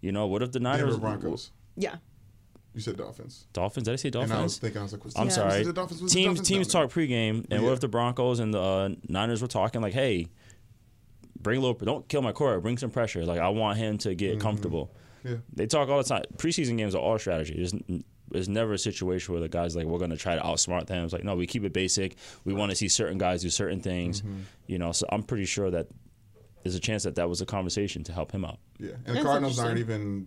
You know, what if the Niners Denver Broncos. Yeah. You said Dolphins. Dolphins? Did I say And I was Dolphins? thinking, I was like, I'm the- sorry. was it Dolphins? Was it teams Dolphins? teams No, no. talk pregame, and Yeah. what if the Broncos and the uh, Niners were talking like, "Hey, bring a little, don't kill my core, bring some pressure. Like I want him to Mm-hmm. get comfortable." Yeah. They talk all the time. Preseason games are all strategy. There's, there's never a situation where the guys like we're going to try to outsmart them. It's like no, we keep it basic. We want to see certain guys do certain things. Mm-hmm. You know, so I'm pretty sure that there's a chance that that was a conversation to help him out. Yeah, and the Cardinals aren't even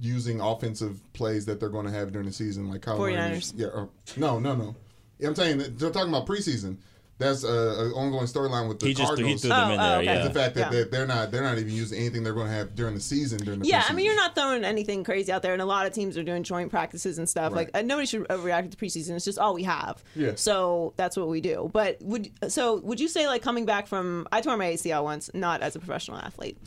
using offensive plays that they're going to have during the season, like Kyle 49ers. Murray's- Yeah, or, no, no, no. Yeah, I'm saying they're talking about preseason. That's a, a ongoing storyline with the He just he Cardinals. threw them Oh, in oh, okay. Yeah. the fact that Yeah. they're, they're not they're not even using anything they're going to have during the season during the Yeah, I mean, you're not throwing anything crazy out there, and a lot of teams are doing joint practices and stuff. Like, Right. uh, nobody should overreact to preseason. It's just all we have. Yeah. So that's what we do. But would so would you say like coming back from? I tore my ACL once, not as a professional athlete,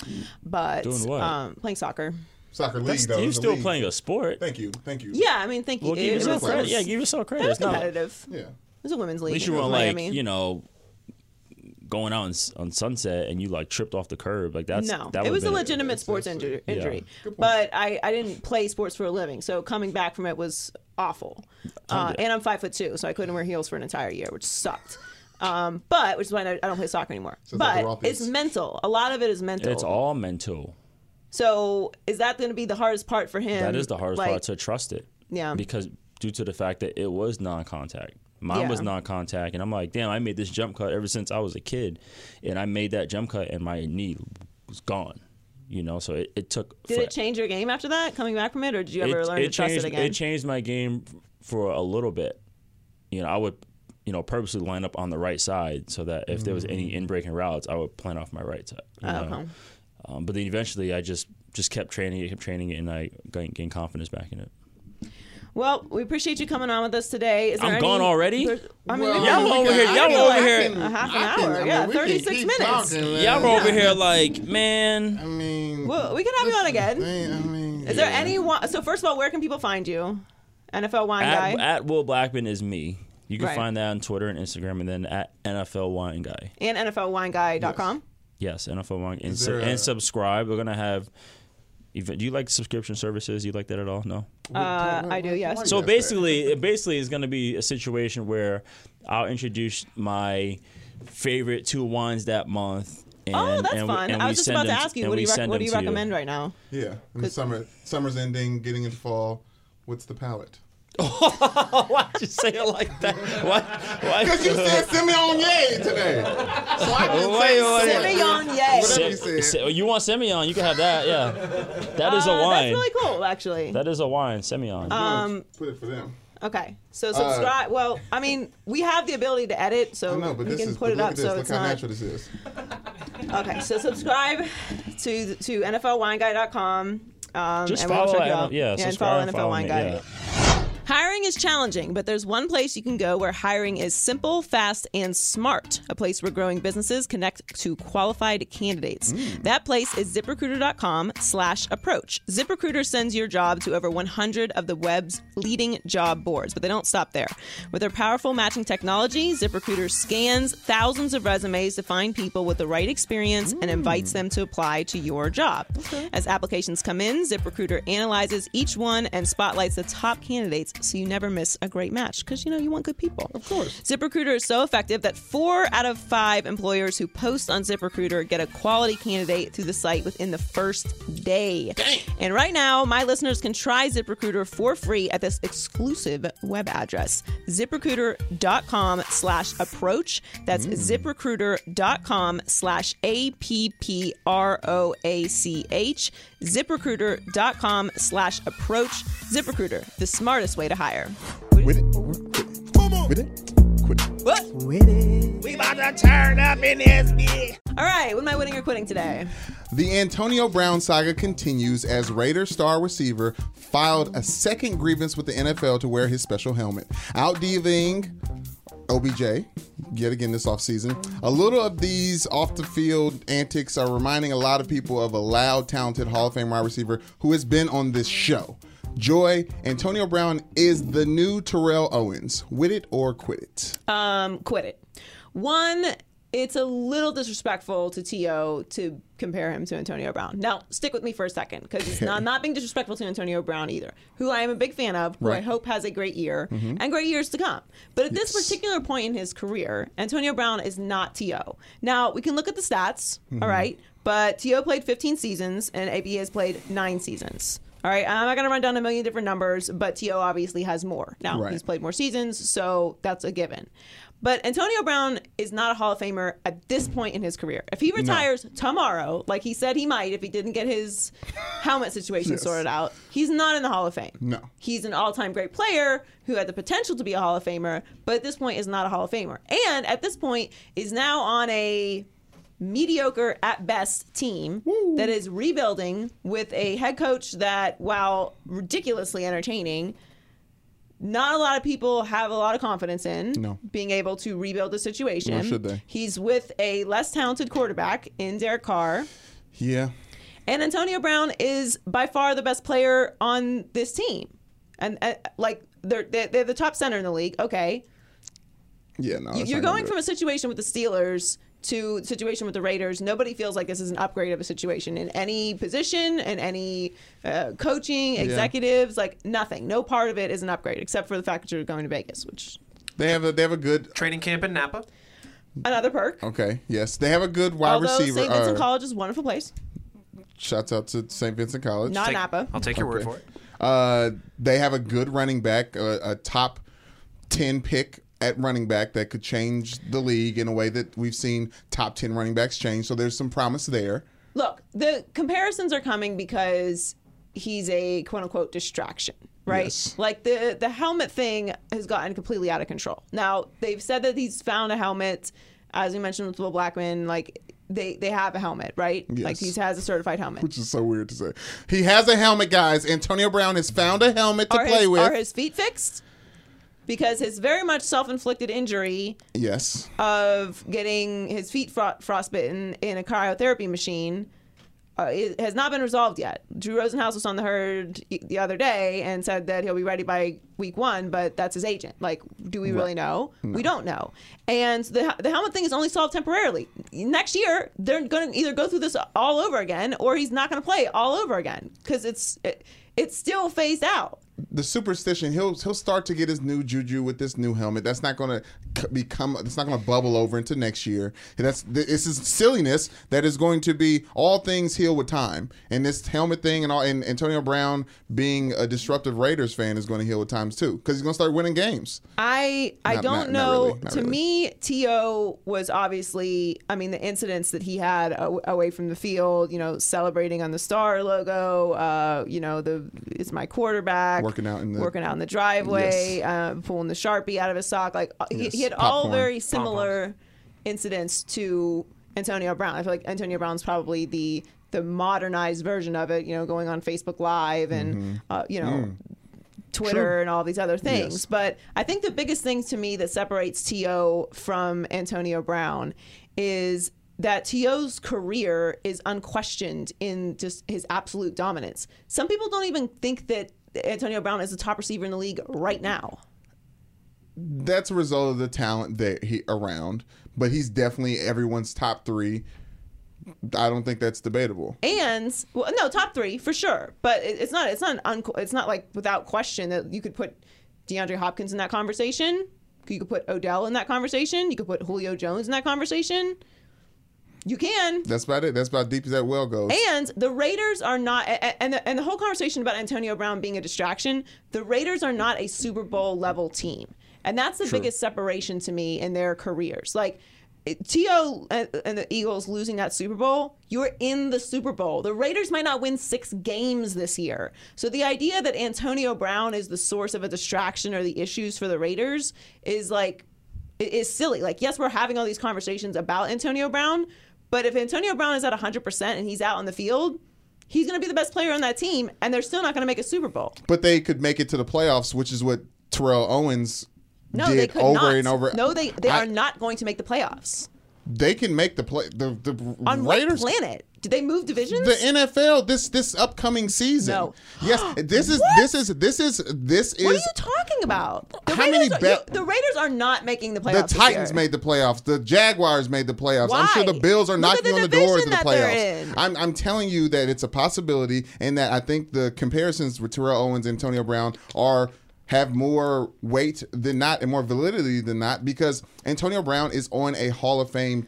but Doing what? Um, playing soccer. soccer league That's, though. you're still league. playing a sport. Thank you, thank you. Yeah, I mean, thank you. Well, give It yourself was- credit. Yeah, give yourself credit. It was It's not- competitive. yeah. It was a women's league. At least you in weren't like Miami. you know going out on, on Sunset and you like tripped off the curb. Like that's No, that it was a been- legitimate sports that's- injury. yeah. injury. But I, I didn't play sports for a living, so coming back from it was awful. Uh, and I'm five foot two, so I couldn't wear heels for an entire year, which sucked. Um, but which is why I I don't play soccer anymore. So it's like the but it's mental. A lot of it is mental. It's all mental. So is that going to be the hardest part for him? That is the hardest Like, part to trust it. Yeah. Because due to the fact that it was non-contact. Mine was non-contact, and I'm like, damn, I made this jump cut ever since I was a kid, and I made that jump cut, and my knee was gone. You know, so it, it took. Did for- it change your game after that, coming back from it, or did you ever learn to trust it again? It changed my game for a little bit. You know, I would, you know, purposely line up on the right side so that if there was any in breaking routes, I would plan off my right side. you Oh, know? okay. Um, but then eventually, I just just kept training it, kept training it, and I gained, gained confidence back in it. Well, we appreciate you coming on with us today. Is there I'm any- gone already? I mean, Well, we Y'all over can- here- y'all can- over I here- can- A half an can- hour, I mean, yeah, 36 minutes. talking, man. Y'all were over here like, man. I mean, Well, we can have you on again. I mean, Is there yeah. any one? So first of all, where can people find you? NFL wine At, guy at Will Blackmon is me. You can Right. find that on Twitter and Instagram, and then at NFL Wine Guy. and NFLwineguy.com. Yes, NFL Wine and, Is su- there a- and subscribe. We're gonna have. Even, do you like subscription services? Do you like that at all? No. Uh, I do, yes. So you ask that? basically, it basically is going to be a situation where I'll introduce my favorite two wines that month. And, Oh, that's and fun. and I was just send about to ask you, what do you, rec- what do you to recommend right now? Yeah, and the summer, summer's ending, getting into fall. What's the palette? Why'd you say it like that? Why? why? Because you said Simeon Ye today. So I didn't Wait, say wait, Simeon. Simeon Ye. Whatever you said. you want Simeon? You can have that. Yeah, that is a Uh, wine. That's really cool, actually. That is a wine, Simeon. Um, Put it for them. okay, so subscribe. well, I mean, we have the ability to edit, so know, but we this can is put it up at this. so look it's how not. natural this is. Okay, so subscribe to to NFLWineGuy.com. Um, Just and we'll check you at- out. yeah, and follow and NFL follow Wine me, Guy. yeah. Hiring is challenging, but there's one place you can go where hiring is simple, fast, and smart. A place where growing businesses connect to qualified candidates. Hmm. That place is ziprecruiter.com slash approach. ZipRecruiter sends your job to over 100 of the web's leading job boards, but they don't stop there. With their powerful matching technology, ZipRecruiter scans thousands of resumes to find people with the right experience and hmm. invites them to apply to your job. As applications come in, ZipRecruiter analyzes each one and spotlights the top candidates so you never miss a great match because you know you want good people. Of course. ZipRecruiter is so effective that four out of five employers who post on ZipRecruiter get a quality candidate through the site within the first day. And right now, my listeners can try ZipRecruiter for free at this exclusive web address, ziprecruiter.com slash approach. That's mm. ziprecruiter.com slash A P P R O A C H. ZipRecruiter.com slash approach. ZipRecruiter, the smartest way to hire. With it. With it. Quit it. We about to turn up in this bitch. All right, what am I winning or quitting today? The Antonio Brown saga continues as Raiders star receiver filed a second grievance with the NFL to wear his special helmet. Out divaing OBJ yet again this offseason. A little of these off the field antics are reminding a lot of people of a loud, talented Hall of Fame wide receiver who has been on this show. Joy, Antonio Brown is the new Terrell Owens. With it or quit it. Um, quit it. One, it's a little disrespectful to T.O. to compare him to Antonio Brown. Now, stick with me for a second because it's not not being disrespectful to Antonio Brown either, who I am a big fan of, who I hope has a great year and great years to come. But at this particular point in his career, Antonio Brown is not To. Now we can look at the stats, all right, but T.O. played 15 seasons and AB has played nine seasons. All right, I'm not going to run down a million different numbers, but T.O. obviously has more. Now Right. he's played more seasons, so that's a given. But Antonio Brown is not a Hall of Famer at this point in his career. If he retires tomorrow, like he said he might if he didn't get his helmet situation Yes. sorted out, he's not in the Hall of Fame. No. He's an all time great player who had the potential to be a Hall of Famer, but at this point is not a Hall of Famer. And at this point is now on a mediocre at best team that is rebuilding with a head coach that, while ridiculously entertaining, not a lot of people have a lot of confidence in No. being able to rebuild the situation. Nor should they. He's with a less talented quarterback in Derek Carr. Yeah. And Antonio Brown is by far the best player on this team. And uh, like they're, they're they're the top center in the league. Okay, Yeah, no. you're going from it. a situation with the Steelers to a situation with the Raiders. Nobody feels like this is an upgrade of a situation in any position and any uh, coaching, executives. Like nothing. No part of it is an upgrade except for the fact that you're going to Vegas, which They have a they have a good Training camp in Napa. another perk. okay. Yes, they have a good wide Although receiver. St. Vincent uh, College is a wonderful place, shouts out to St. Vincent College. not Take- Napa. I'll take your word for it. Uh, they have a good running back, a, a top ten pick at running back that could change the league in a way that we've seen top ten running backs change. So there's some promise there. Look, the comparisons are coming because he's a quote unquote distraction, right? Yes. Like the the helmet thing has gotten completely out of control. Now they've said that he's found a helmet, as we mentioned with Will Blackmon. Like they they have a helmet, right? Like he has a certified helmet. Which is so weird to say. He has a helmet, guys. Antonio Brown has found a helmet to are play his, with. Are his feet fixed? Because his very much self-inflicted injury yes. of getting his feet fro- frostbitten in a cryotherapy machine uh, it has not been resolved yet. Drew Rosenhaus was on the herd the other day and said that he'll be ready by week one, but that's his agent. Like, do we really know? We don't know. And the the helmet thing is only solved temporarily. Next year, they're going to either go through this all over again, or he's not going to play all over again because it's it, it's still phased out. The superstition he'll he'll start to get his new juju with this new helmet that's not going to become it's not going to bubble over into next year that's this is silliness that is going to be all things heal with time and this helmet thing and all and antonio brown being a disruptive raiders fan is going to heal with times too because he's going to start winning games I I Not- don't not- not know. really, not to really. me, T.O. was obviously. I mean, the incidents that he had away from the field. You know, celebrating on the star logo. Uh, you know, the it's my quarterback. Working out in the- working out in the driveway. Uh, pulling the sharpie out of his sock. Like uh, he, he had all very similar incidents to Antonio Brown. I feel like Antonio Brown's probably the the modernized version of it. You know, going on Facebook Live and Mm-hmm. uh, you know. Mm. Twitter and all these other things. Yes. But I think the biggest thing to me that separates T.O. from Antonio Brown is that T.O.'s career is unquestioned in just his absolute dominance. Some people don't even think that Antonio Brown is the top receiver in the league right now. that's a result of the talent that he around but he's definitely everyone's top three i don't think that's debatable And well, no, top three for sure. But it, it's not. It's not. An it's not like without question that you could put DeAndre Hopkins in that conversation. You could put Odell in that conversation. You could put Julio Jones in that conversation. You can. that's about it that's about deep as that well goes And the Raiders are not, and the, and the whole conversation about Antonio Brown being a distraction, the Raiders are not a Super Bowl level team. And that's the biggest separation to me in their careers. Like, T.O. and and the Eagles losing that Super Bowl, you're in the Super Bowl. The Raiders might not win six games this year. So the idea that Antonio Brown is the source of a distraction or the issues for the Raiders is like, is silly. Like, yes, we're having all these conversations about Antonio Brown, but if Antonio Brown is at 100% and he's out on the field, he's going to be the best player on that team, and they're still not going to make a Super Bowl. but they could make it to the playoffs, which is what Terrell Owens No, did they could over not. and over. No, they, they I- are not going to make the playoffs. they can make the play. The the On Raiders. planet? Did they move divisions? The NFL this this upcoming season. No. Yes, this is this is this is this is. what are you talking about? The How Raiders many are, the Raiders are not making the the playoffs. this Titans made the playoffs. The Jaguars made the playoffs. I'm sure the Bills are Look knocking the on the doors of the playoffs. I'm, I'm telling you that it's a possibility, and that I think the comparisons with Terrell Owens and Antonio Brown are have more weight than not and more validity than not because Antonio Brown is on a Hall of Fame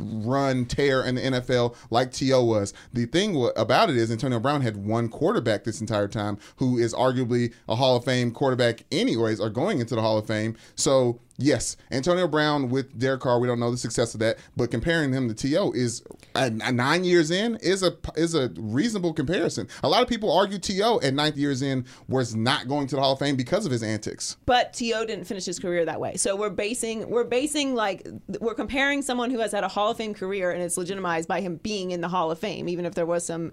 run tear in the NFL like T.O. was. The thing about it is Antonio Brown had one quarterback this entire time who is arguably a Hall of Fame quarterback anyways or going into the Hall of Fame. So yes, Antonio Brown with Derek Carr, we don't know the success of that, but comparing him to T.O. is uh, nine years in is a is a reasonable comparison. A lot of people argue T.O. at ninth years in was not going to the Hall of Fame because of his antics. But T.O. didn't finish his career that way. So we're basing we're basing like we're comparing someone who has had a Hall of Fame career and it's legitimized by him being in the Hall of Fame, even if there was some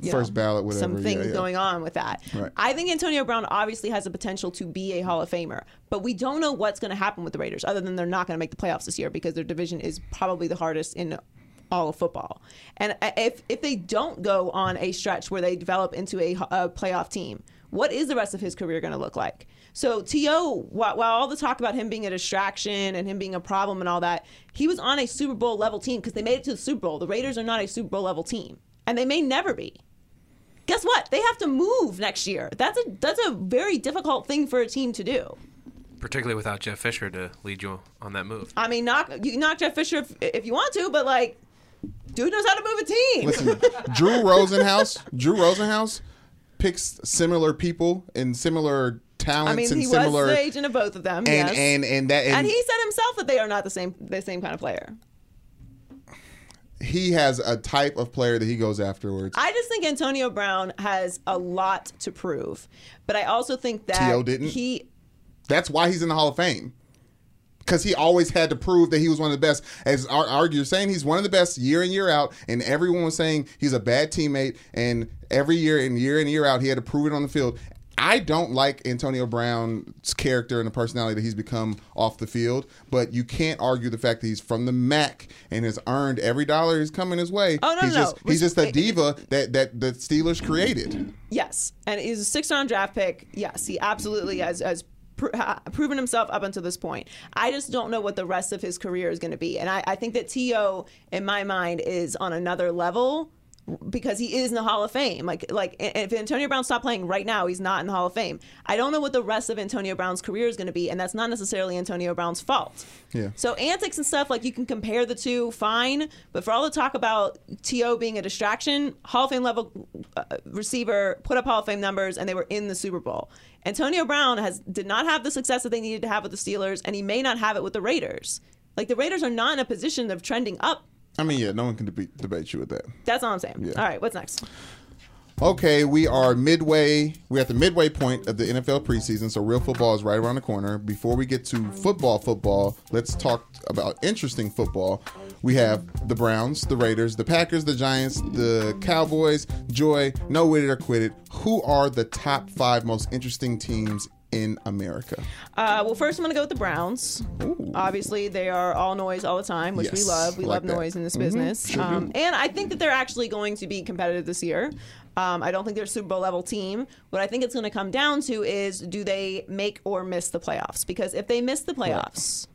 you First ballot, whatever, some yeah, things yeah. going on with that. Right. I think Antonio Brown obviously has the potential to be a Hall of Famer, but we don't know what's going to happen with the Raiders, other than they're not going to make the playoffs this year because their division is probably the hardest in all of football. And uh, if if they don't go on a stretch where they develop into a, a playoff team, what is the rest of his career going to look like? So T.O., while, while all the talk about him being a distraction and him being a problem and all that, he was on a Super Bowl level team because they made it to the Super Bowl. The Raiders are not a Super Bowl level team, and they may never be guess what? They have to move next year. That's a that's a very difficult thing for a team to do. particularly without Jeff Fisher to lead you on that move. I mean, knock you can knock Jeff Fisher if, if you want to, but like, dude knows how to move a team. Listen, Drew Rosenhaus, Drew Rosenhaus picks similar people and similar talents I mean, and he similar was the agent of both of them. and yes. and and that and, and he said himself that they are not the same the same kind of player. He has a type of player that he goes afterwards. I just think Antonio Brown has a lot to prove, but I also think that T.O. didn't? he That's why he's in the Hall of Fame. Because he always had to prove that he was one of the best. As Ar- argue, saying he's one of the best year in year out, and everyone was saying he's a bad teammate, and every year and year in year out, he had to prove it on the field. I don't like Antonio Brown's character and the personality that he's become off the field, but you can't argue the fact that he's from the MAC and has earned every dollar he's coming his way. Oh, no, he's no, just no. he's just a diva that that the Steelers created. Yes, and he's a six round draft pick. Yes, he absolutely has has pr- proven himself up until this point. I just don't know what the rest of his career is going to be, and I, I think that T.O., in my mind, is on another level because he is in the Hall of Fame. Like like if Antonio Brown stopped playing right now, he's not in the Hall of Fame. I don't know what the rest of Antonio Brown's career is going to be, and that's not necessarily Antonio Brown's fault. Yeah. So antics and stuff like you can compare the two, fine. But for all the talk about T.O. being a distraction, Hall of Fame level uh, receiver put up Hall of Fame numbers, and they were in the Super Bowl. Antonio Brown has did not have the success that they needed to have with the Steelers, and he may not have it with the Raiders. Like the Raiders are not in a position of trending up. I mean, yeah, no one can debate, debate you with that. That's all I'm saying. Yeah. All right, what's next? Okay, we are midway. We're at the midway point of the NFL preseason, so real football is right around the corner. Before we get to football, football, let's talk about interesting football. We have the Browns, the Raiders, the Packers, the Giants, the Cowboys. Joy, no it or quit it. Who are the top five most interesting teams in America? Uh, well, first I'm going to go with the Browns. Obviously, they are all noise all the time, which we love. We like love that. noise in this Mhm, business. sure um, and I think that they're actually going to be competitive this year. Um, I don't think they're a Super Bowl level team. What I think it's going to come down to is do they make or miss the playoffs? Because if they miss the playoffs,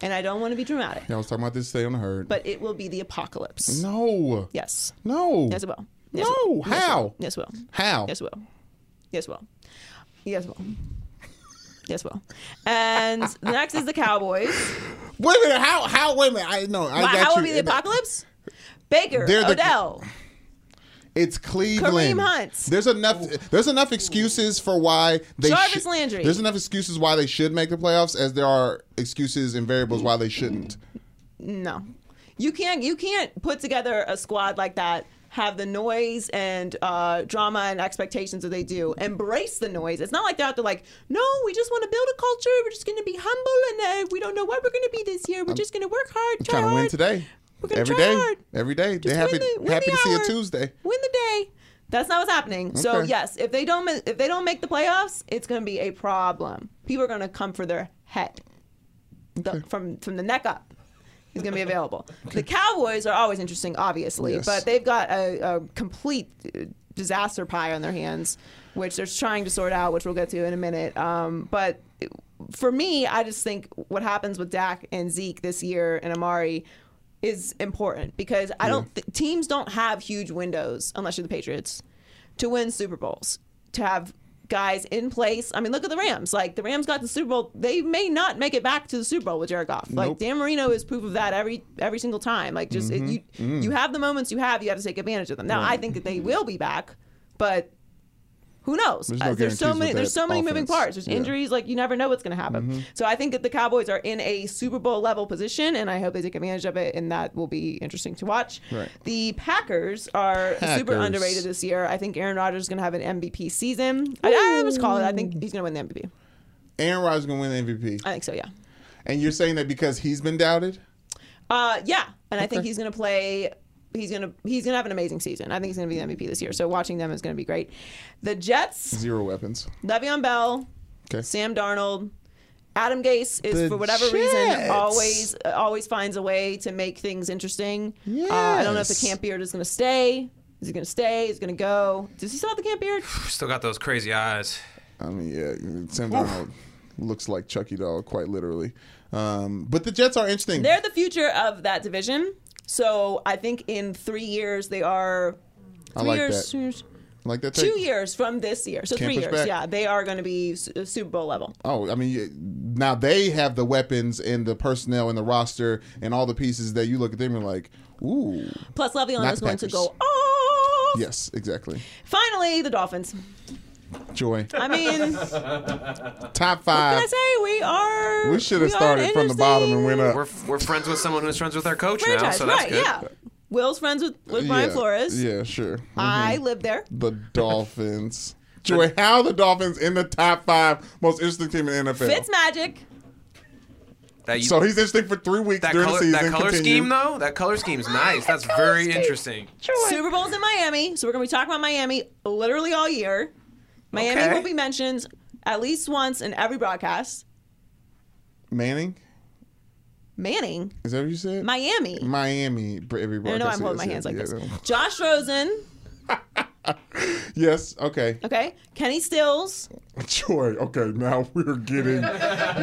and I don't want to be dramatic, Yeah, I was talking about this today on the herd. but it will be the apocalypse. no, Yes. no, Yes, it will. Yes, no. will. Yes, How? Yes, it will. How? Yes, it will. Yes, it will. Yes, it will. Yes, well. And next is the Cowboys. Wait a minute. How? How? Wait a minute. I know. I got how you. will be the apocalypse? Baker, They're the- Odell. It's Cleveland. Kareem Hunt. There's enough. There's enough excuses for why they. Jarvis should- Landry. There's enough excuses why they should make the playoffs, as there are excuses and variables why they shouldn't. No, you can't. You can't put together a squad like that. Have the noise and uh, drama and expectations that they do. Embrace the noise. It's not like they're out there like, no, we just want to build a culture. We're just going to be humble and uh, we don't know what we're going to be this year. We're just going to work hard, try Trying to hard. win today. We're gonna Every try day. hard. Every day. Just They're happy. the- happy to see a Tuesday. Win the day. That's not what's happening. So yes, if they don't if they don't make the playoffs, it's going to be a problem. People are going to come for their head, the, from from the neck up. He's going to be available. The Cowboys are always interesting, obviously, Yes. but they've got a, a complete disaster pie on their hands, which they're trying to sort out, which we'll get to in a minute. Um, but for me, I just think what happens with Dak and Zeke this year and Amari is important because I don't th- teams don't have huge windows unless you're the Patriots to win Super Bowls to have guys in place. I mean, look at the Rams. Like the Rams got the Super Bowl, they may not make it back to the Super Bowl with Jared Goff. Like Nope. Dan Marino is proof of that every every single time. Like just it, you mm-hmm. you have the moments you have, you have to take advantage of them. Now I think that they will be back, but who knows? There's no Uh, there's so many. There's so many moving parts. There's Yeah. injuries. Like you never know what's going to happen. So I think that the Cowboys are in a Super Bowl level position, and I hope they take advantage of it, and that will be interesting to watch. Right. The Packers are super underrated this year. I think Aaron Rodgers is going to have an MVP season. I, I just call it. I think he's going to win the MVP. Aaron Rodgers is gonna win the MVP, I think so. Yeah. and you're saying that because he's been doubted. Uh, yeah, and I think he's going to play. He's gonna he's gonna have an amazing season. I think he's gonna be the MVP this year. So watching them is gonna be great. The Jets, Zero weapons. Le'Veon Bell, Okay. Sam Darnold, Adam Gase is The for whatever reason always always finds a way to make things interesting. Uh, I don't know if the Yes. camp beard is going to stay. Is he going to stay? Is he going to go? Does he still have the camp beard? Still got those crazy eyes. I mean, yeah, Sam Darnold looks like Chucky doll, quite literally. Um, but the Jets are interesting. They're the future of that division. So I think in three years they are. I Three like years, that. two years- like that. two years from this year. So Can't three years. back. Yeah, they are going to be uh, Super Bowl level. Oh, I mean, now they have the weapons and the personnel and the roster and all the pieces that you look at them and you're like, ooh, Plus, Le'Veon is going to go off. yes, exactly. Finally, the Dolphins. Joy, I mean, top can I five. say we are? We should have started from the bottom and went up. We're, we're friends with someone who's friends with our coach now, franchise, so that's right? good. Yeah. Will's friends with, with Brian yeah, Flores. Yeah, sure. I mm-hmm. live there. The Dolphins. Joy, how are the Dolphins in the top five most interesting team in the NFL? Fitz Magic. That, you, so he's interesting for three weeks that during color, the season. that color Continue. scheme though, that color scheme's nice. That's very interesting. Super Bowl's in Miami, so we're gonna be talking about Miami literally all year. Miami Okay. will be mentioned at least once in every broadcast. Manning, Manning, is that what you said? Miami. Miami. Every broadcast. I know I'm holding my hands like this. Josh Rosen, Yes. Okay. okay. Kenny Stills. Joy. Okay. Now we're getting.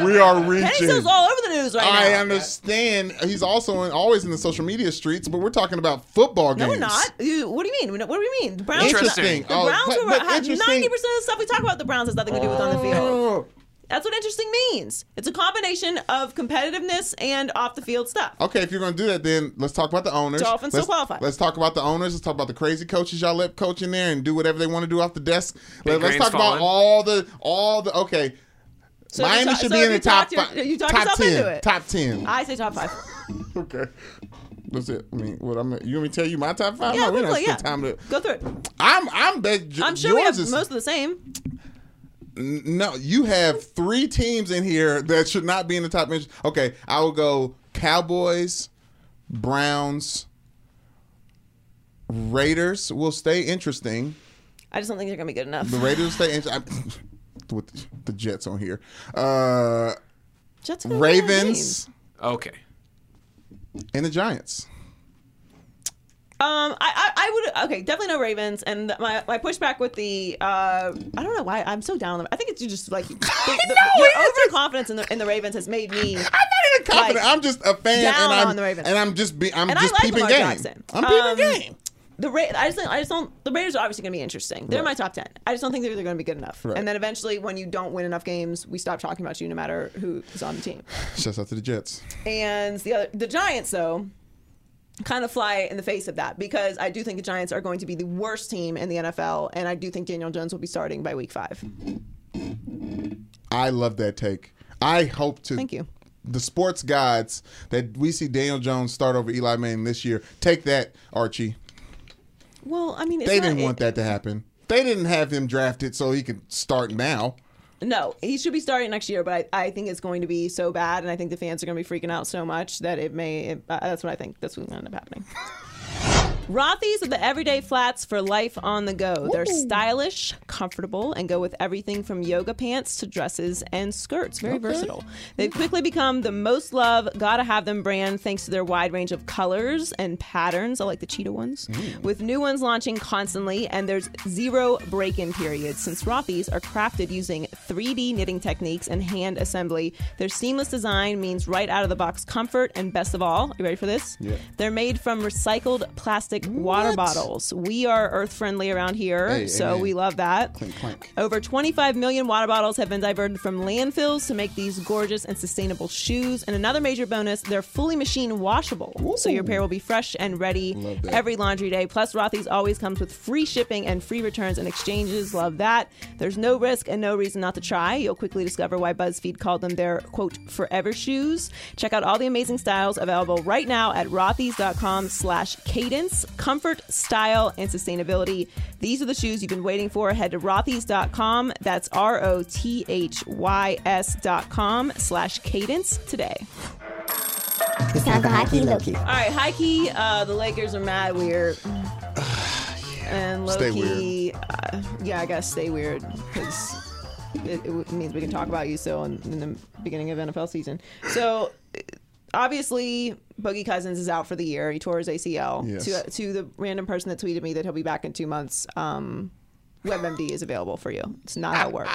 We are reaching. Kenny reaching. Stills all over the news right I now. understand. He's also in, always in the social media streets, but we're talking about football No, games. we're not. You- What do you mean? What do you mean? The Browns. Interesting. The Oh, Browns but- were Ninety percent of the stuff we talk about. The Browns has nothing to do with on the field. Oh. That's what interesting means. It's a combination of competitiveness and off the field stuff. Okay, if you're going to do that, then let's talk about the owners. Dolphins let's, still qualify. Let's talk about the owners. Let's talk about the crazy coaches y'all let coach in there and do whatever they want to do off the desk. Let, us talk falling. about all the all the. Okay, So Miami ta- should so be in you the top talked your- five. You talked top yourself ten. into it. Top ten. I say top five. okay. That's it. I mean, what I'm. You want me to tell you my top five? Yeah, no, we don't quickly, spend yeah. time to. Go through it. I'm. I'm. Bet, I'm sure yours we have is, most of the same. No, you have three teams in here that should not be in the top. bench. Okay, I will go Cowboys, Browns, Raiders will stay interesting. I just don't think they're gonna be good enough. The Raiders will stay interesting. With the Jets on here, uh, Jets are gonna win that Ravens Okay. and the Giants. Um, I, I, I would okay, definitely no Ravens. And my, my pushback with the uh, I don't know why I'm so down on them. I think it's just like the, the, your overconfidence in the in the Ravens has made me. I'm not even confident. Like, I'm just a fan, down and I'm on the Ravens. and I'm just be, I'm And just like peeping Lamar game. Jackson. I'm peeping Um, game. The Ra- I just think, I just don't. The Raiders are obviously going to be interesting. They're Right. my top ten. I just don't think they're, they're going to be good enough. Right. And then eventually, when you don't win enough games, we stop talking about you, no matter who is on the team. Shouts out to the Jets. And the other, the Giants, though, kind of fly in the face of that because I do think the Giants are going to be the worst team in the NFL, and I do think Daniel Jones will be starting by week five. I love that take. I hope to. Thank you. The sports gods that we see Daniel Jones start over Eli Manning this year. Take that, Archie. Well, I mean, it's They didn't want that to happen. They didn't have him drafted so he could start now. No, he should be starting next year, but I, I think it's going to be so bad, and I think the fans are going to be freaking out so much that it may. It, uh, that's what I think. That's what's going to end up happening. Rothy's are the everyday flats for life on the go. They're stylish, comfortable, and go with everything from yoga pants to dresses and skirts. Very versatile. They've quickly become the most loved, gotta have them brand thanks to their wide range of colors and patterns. I like the cheetah ones. Mm. With new ones launching constantly, and there's zero break in periods since Rothy's are crafted using 3D knitting techniques and hand assembly. Their seamless design means right out of the box comfort, and best of all, you ready for this? Yeah. They're made from recycled plastic water What? bottles. We are earth friendly around here, Hey, so amen. we love that. Clink, clank. Over 25 million water bottles have been diverted from landfills to make these gorgeous and sustainable shoes. And another major bonus, they're fully machine washable. So your pair will be fresh and ready every laundry day. Plus, Rothy's always comes with free shipping and free returns and exchanges. Love that. There's no risk and no reason not to try. You'll quickly discover why BuzzFeed called them their quote forever shoes. Check out all the amazing styles available right now at rothys.com slash cadence. Comfort, style, and sustainability. These are the shoes you've been waiting for. Head to rothys.com. That's R-O-T-H-Y-S dot com slash cadence today. It's time for hockey, Loki. All right, high key, uh, the Lakers are mad weird. And low Stay key, uh, yeah, I guess stay weird because it, it means we can talk about you so in, in the beginning of NFL season. So obviously, Boogie Cousins is out for the year. He tore his ACL. Yes. To, to the random person that tweeted me that he'll be back in two months, um, WebMD is available for you. It's not how it works.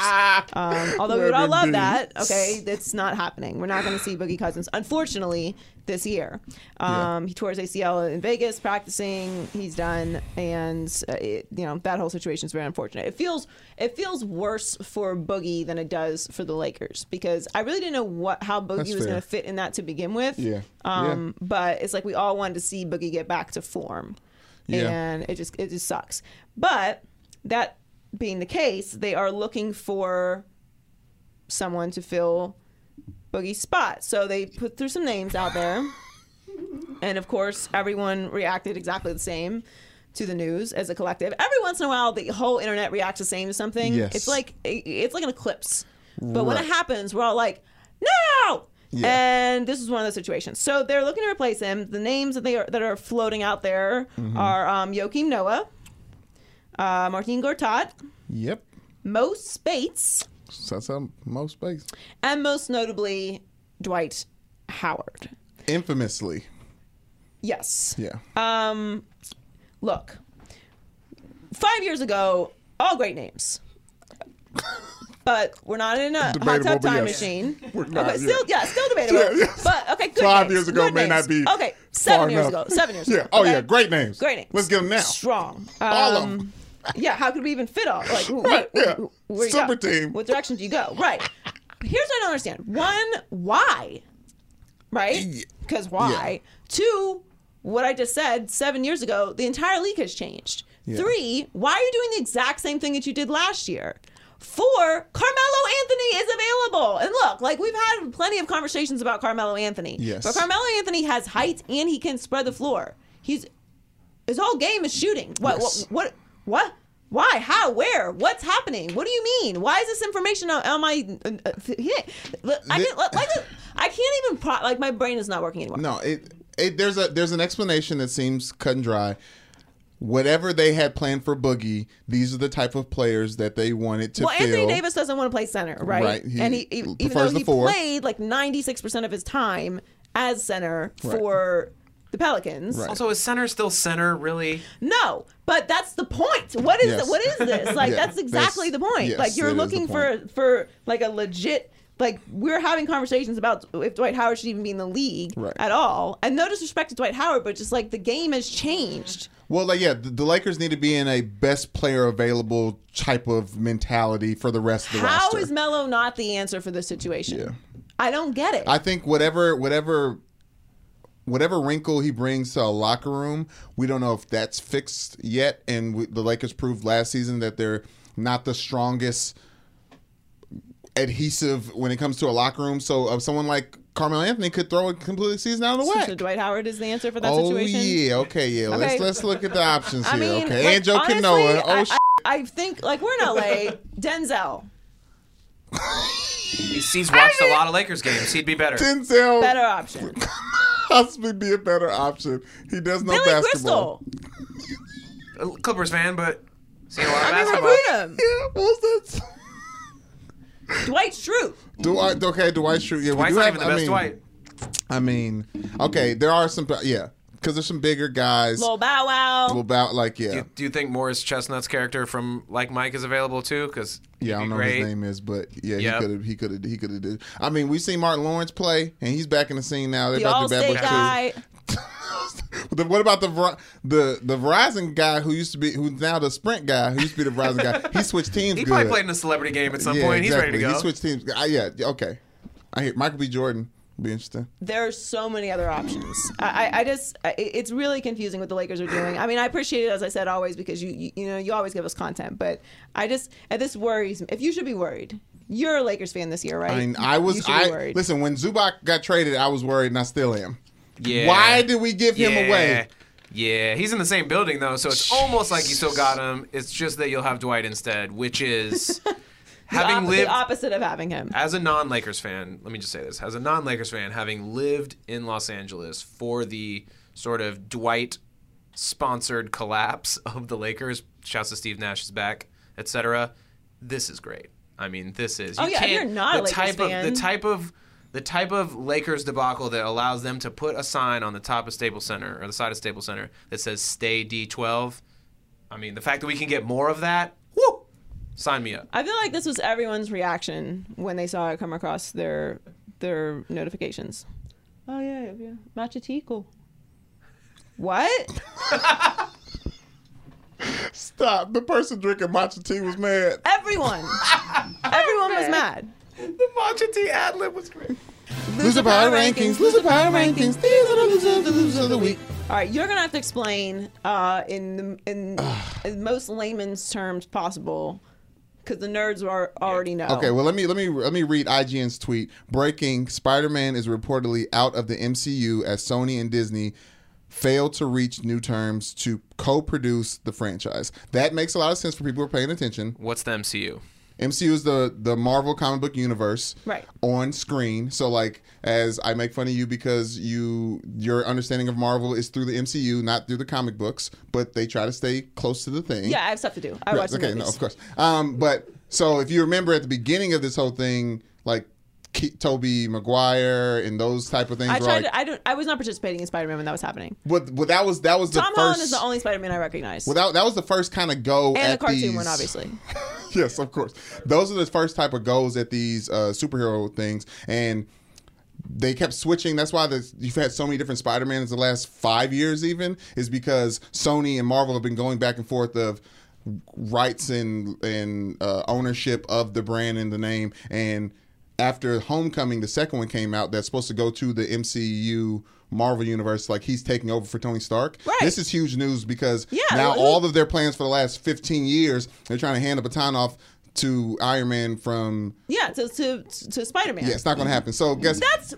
Um, although we would all love that. Okay, that's not happening. We're not going to see Boogie Cousins, unfortunately, this year. Um, He tore his ACL in Vegas practicing. He's done, and uh, it, you know that whole situation is very unfortunate. It feels it feels worse for Boogie than it does for the Lakers because I really didn't know what how Boogie That's was going to fit in that to begin with. Yeah. Um, But it's like we all wanted to see Boogie get back to form, Yeah. and it just it just sucks. But that being the case, they are looking for someone to fill Boogie's spot. So they put through some names out there. And of course, everyone reacted exactly the same to the news as a collective. Every once in a while, the whole internet reacts the same to something. Yes. It's like it's like an eclipse. But when it happens, we're all like, "No!" Yeah. And this is one of those situations. So they're looking to replace him. The names that they are that are floating out there Mm-hmm. are um, Joakim Noah, uh, Marcin Gortat, Yep. Mo Speights, that's um, most space. and most notably Dwight Howard. Infamously. Yes. Yeah. Um, look, five years ago, all great names. But we're not in a hot tub time yes. machine. We're not, okay, still, yeah. yeah, still debatable. Yeah, yes. But okay, good Five names. years ago may names. not be Okay, seven years enough. ago. Seven years Yeah. ago. Oh okay? yeah, great names. Great names. Let's get them now. Strong. All of Um, 'em. Yeah, how could we even fit all? Like, Right, yeah. wh- where Super team. What direction do you go? Right. Here's what I don't understand. One, why? Right? Because why? Two, what I just said seven years ago, the entire league has changed. Yeah. Three, why are you doing the exact same thing that you did last year? Four, Carmelo Anthony is available. And look, like we've had plenty of conversations about Carmelo Anthony. Yes. But Carmelo Anthony has height and he can spread the floor. He's his whole game is shooting. What? Yes. What? What? What? Why? How? Where? What's happening? What do you mean? Why is this information on, on my? Uh, uh, yeah. I can like I can't even pro- like my brain is not working anymore. No, it, it there's a there's an explanation that seems cut and dry. Whatever they had planned for Boogie, these are the type of players that they wanted to well, fill. Anthony Davis doesn't want to play center, right? Right, he and he, even though he played like ninety six percent of his time as center Right. for the Pelicans. Right. Also, is center still center? Really? No, but that's the point. What is Yes. what is this? Like Yeah, that's exactly the point. yes, like you're it is the looking for for like a legit like we're having conversations about if Dwight Howard should even be in the league Right. at all. And no disrespect to Dwight Howard, but just like the game has changed. Well, like yeah, the, the Lakers need to be in a best player available type of mentality for the rest of the How roster. is Melo not the answer for this situation? Yeah. I don't get it. I think whatever whatever whatever wrinkle he brings to a locker room, we don't know if that's fixed yet. And we, the Lakers proved last season that they're not the strongest adhesive when it comes to a locker room. So uh, someone like Carmelo Anthony could throw a complete season out of the way. so Dwight Howard is the answer for that oh situation. yeah, okay, yeah. Let's let's look at the options I here. mean, okay, like, and Joe honestly, Noah. Oh I, sh- I, I think like we're in LA. Denzel, He's, he's watched a lot of Lakers games. He'd be better. Denzel better option. possibly be a better option. He does know Billy basketball. Crystal. a Clippers fan, but seen a lot of I mean, basketball. recruit him. Yeah, what was that? Dwight Schrute. Dwight, okay, Dwight Schrute. Yeah, we Dwight's do not have, even the I best mean, Dwight. I mean, okay, there are some, yeah, because there's some bigger guys. Lil Bow Wow. About like, yeah, Do you, do you think Morris Chestnut's character from Like Mike is available too? Because yeah, I don't know what great. his name is, but yeah, Yep. he could have, he could have, he could have did. I mean, we've seen Martin Lawrence play, and he's back in the scene now. They're the about to be Allstate bad boys too. guy. The- what about the the the Verizon guy who used to be who's now the Sprint guy who used to be the Verizon guy? He switched teams. He good. probably played in a celebrity game at some Yeah, point. He's ready to go. He switched teams. Uh, yeah, yeah, okay. I hear Michael B. Jordan will be interesting. There are so many other options. I, I, I just, I, it's really confusing what the Lakers are doing. I mean, I appreciate it as I said always because you, you, you know, you always give us content, but I just, and this worries me. If you should be worried, you're a Lakers fan this year, right? I mean, I was should be I worried. listen when Zubac got traded, I was worried, and I still am. Yeah. Why did we give him away? Yeah, he's in the same building though, so it's almost like you still got him. It's just that you'll have Dwight instead, which is the, having op- lived the opposite of having him. as a non-Lakers fan. Let me just say this: as a non-Lakers fan, having lived in Los Angeles for the sort of Dwight sponsored collapse of the Lakers, shouts to Steve Nash is back, etc. This is great. I mean, this is. Oh, you yeah, can't- you're not the type fan- of the type of the type of Lakers debacle that allows them to put a sign on the top of Staples Center or the side of Staples Center that says "Stay D12." I mean, the fact that we can get more of that, sign me up. I feel like this was everyone's reaction when they saw it come across their their notifications. Oh yeah, yeah, Machitico. What? Stop! The person drinking matcha tea was mad. Everyone. Everyone was mad. The matcha tea ad lib was great. Loser power rankings. Loser power rankings. These are the losers, the losers of the week. All right, you're gonna have to explain uh, in the, in, in most layman's terms possible, because the nerds are already know. Okay, well let me let me let me read IGN's tweet. Breaking: Spider-Man is reportedly out of the MCU as Sony and Disney failed to reach new terms to co-produce the franchise. That makes a lot of sense for people who are paying attention. What's the MCU? MCU is the the Marvel comic book universe Right. on screen. So like as I make fun of you because you your understanding of Marvel is through the MCU, not through the comic books, but they try to stay close to the thing. Yeah, I have stuff to do. I Right, watch the okay, movies. no, of course. Um, but so if you remember at the beginning of this whole thing, like Ke- Tobey Maguire and those type of things, I tried. like, to, I don't. I was not participating in Spider-Man when that was happening. but, but that was that was the Tom first. Holland is the only Spider-Man I recognize, well, that, that was the first kind of go and at the cartoon these, one, obviously. yes, of course. Those are the first type of goes at these uh, superhero things, and they kept switching. That's why the, you've had so many different Spider-Mans the last five years, even is because Sony and Marvel have been going back and forth of rights and and uh, ownership of the brand and the name. And after Homecoming, the second one came out that's supposed to go to the MCU. Marvel universe, like he's taking over for Tony Stark. Right. This is huge news because Yeah, now who- all of their plans for the last 15 years, they're trying to hand the baton off to Iron Man from. Yeah, to to, to Spider-Man. Yeah, it's not going to happen. So guess. That's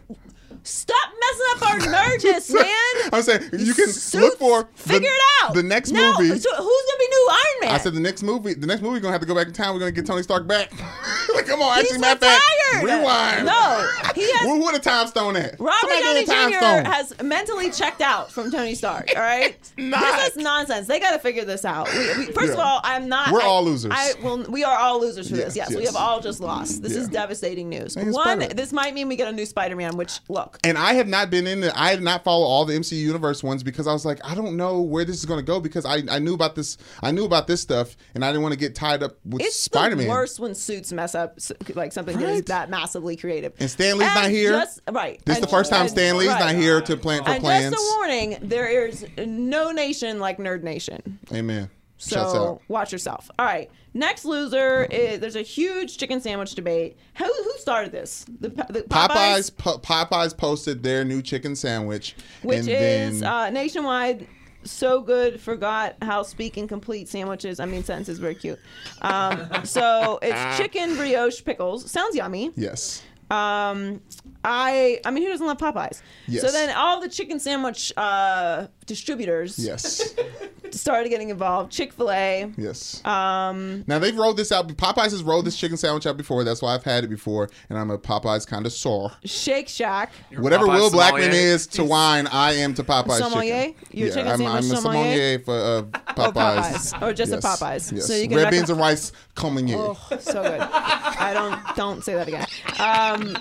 stop messing up our nerdness, man. I'm saying you can Suits, look for the, figure it out. The next movie. So who's gonna be new Iron Man? I said the next movie. The next movie we're gonna have to go back in time. We're gonna get Tony Stark back. like, come on, He's actually, matter of fact, rewind. No, he has. Where, where the time stone at? Robert Somebody Downey Jr. stone. has mentally checked out from Tony Stark. All right, this is nonsense. They got to figure this out. We, we, first of all, I'm not. We're I- all losers. I, well, we are all losers for Yes, this. Yes, we have all just lost. This is devastating news. One, Spider-Man. this might mean we get a new Spider-Man. Which look, And I have not been in the, I did not follow all the MCU universe ones because I was like, I don't know where this is going to go because I, I knew about this, I knew about this stuff and I didn't want to get tied up with it's Spider Man. the worst when suits mess up like something that is that massively creative. And Stanley's And not here. Just, right. This is the first time Stanley's right. not here to plan for And plans. just a warning: there is no nation like Nerd Nation. Amen. So watch yourself. All right. Next loser is there's a huge chicken sandwich debate. Who who started this? The, the Popeyes, Po- Popeyes posted their new chicken sandwich, which is then uh, nationwide. So good, forgot how speak and complete sandwiches. I mean, sentences very cute. Um, so it's chicken brioche pickles. Sounds yummy. yes, Um, I I mean, who doesn't love Popeyes? Yes. So then all the chicken sandwich uh, distributors yes, started getting involved. Chick Fil A. yes. Um, Now they've rolled this out. Popeyes has rolled this chicken sandwich out before. That's why I've had it before, and I'm a Popeyes kind of sore. Shake Shack. Whatever Popeyes Will Blackmon sommelier. is to wine, I am to Popeyes Sommelier? chicken. Your yeah, chicken I'm, sandwich I'm a sommelier? sommelier for uh, Popeyes. Popeyes. Or just at Yes, Popeyes. Yes. So you can red recommend- beans and rice coming in. Oh, so good. I don't don't say that again. Um,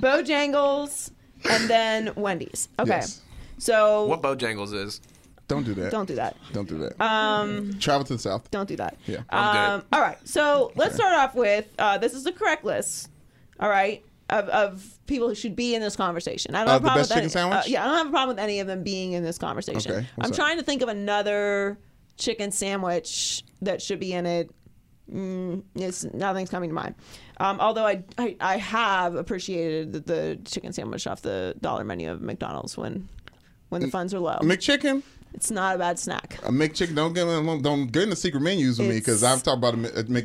Bojangles and then Wendy's. Okay. Yes. So What Bojangles is? Don't do that. don't do that. Don't do that. Um, Travel to the south. don't do that. Yeah. I'm good. Um, all right. So let's start off with uh, this is the correct list. All right. Of, of people who should be in this conversation. I don't Uh, have a the problem best with any, chicken sandwich? uh, yeah, I don't have a problem with any of them being in this conversation. Okay, what's I'm that? trying to think of another chicken sandwich that should be in it. Mm, it's nothing's coming to mind. Um, although I, I I have appreciated the, the chicken sandwich off the dollar menu of McDonald's when when the funds are low. McChicken. it's not a bad snack. A McChicken. Don't get don't get in the secret menus with me because I've talked about a, a Mc.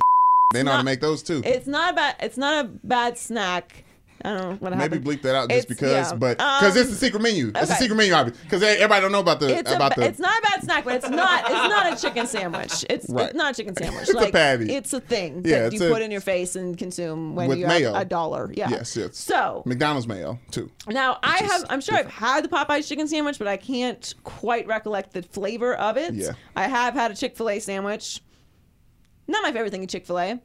They know how to not- make those too. It's not a bad. It's not a bad snack. I don't know what Maybe bleep that out just It's- because, yeah. but because it's Um, the secret menu. It's okay. secret menu, obviously, because everybody don't know about the It's about ba- the. it's not a bad snack, but it's not it's not a chicken sandwich. It's, Right. it's not a chicken sandwich. It's a patty. It's a thing Yeah, that you a- put in your face and consume when With you mayo. have a dollar. Yeah. Yes, yes. So McDonald's mayo too. now I have I'm sure I've had the Popeyes chicken sandwich, but I can't quite recollect the flavor of it. Yeah. I have had a Chick Fil A sandwich. Not my favorite thing in Chick Fil A.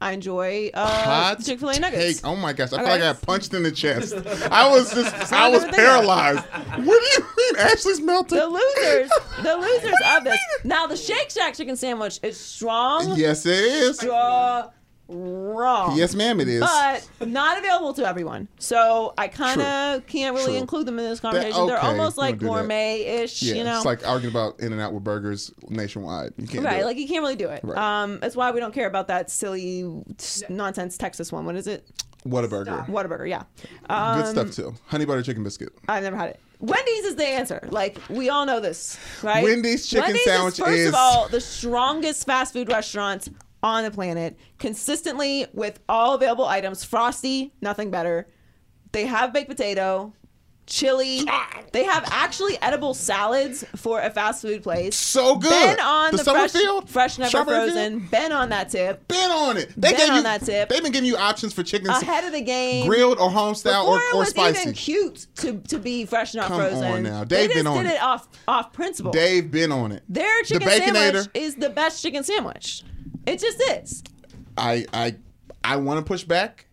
I enjoy uh, Chick Fil A nuggets. take. Oh my gosh! I feel Okay. like I got punched in the chest. I was just, I was a good thing. paralyzed. What do you mean? Ashley's melting. The losers, the losers of this. Now the Shake Shack chicken sandwich is strong. Yes, it is. Strong. Yes, ma'am, it is. But not available to everyone. So I kind of can't really True. include them in this conversation. They're almost like don't do that. gourmet-ish, yeah, you know. it's like arguing about In and Out with burgers nationwide. You can't. do right, it. like you can't really do it. Right. Um, that's why we don't care about that silly s- nonsense Texas one. What is it? Whataburger. Whataburger. Yeah. Um, Good stuff too. Honey butter chicken biscuit. I've never had it. Wendy's is the answer. Like we all know this, right? Wendy's chicken Wendy's sandwich is, first is- of all the strongest fast food restaurant on the planet, consistently with all available items. Frosty, nothing better. They have baked potato, chili. They have actually edible salads for a fast food place. So good. Been on The the, fresh, fresh never frozen. Been on that tip. Been on it. They Been gave on you that tip. They've been giving you options for chicken Ahead of the game. grilled or home style Before or, it or was spicy. even cute to, to be fresh not Come frozen. on now. they Dave just been on did it. it off off principle. Dave been on it. Their The chicken Baconator. sandwich is the best chicken sandwich. It just is. I I I want to push back.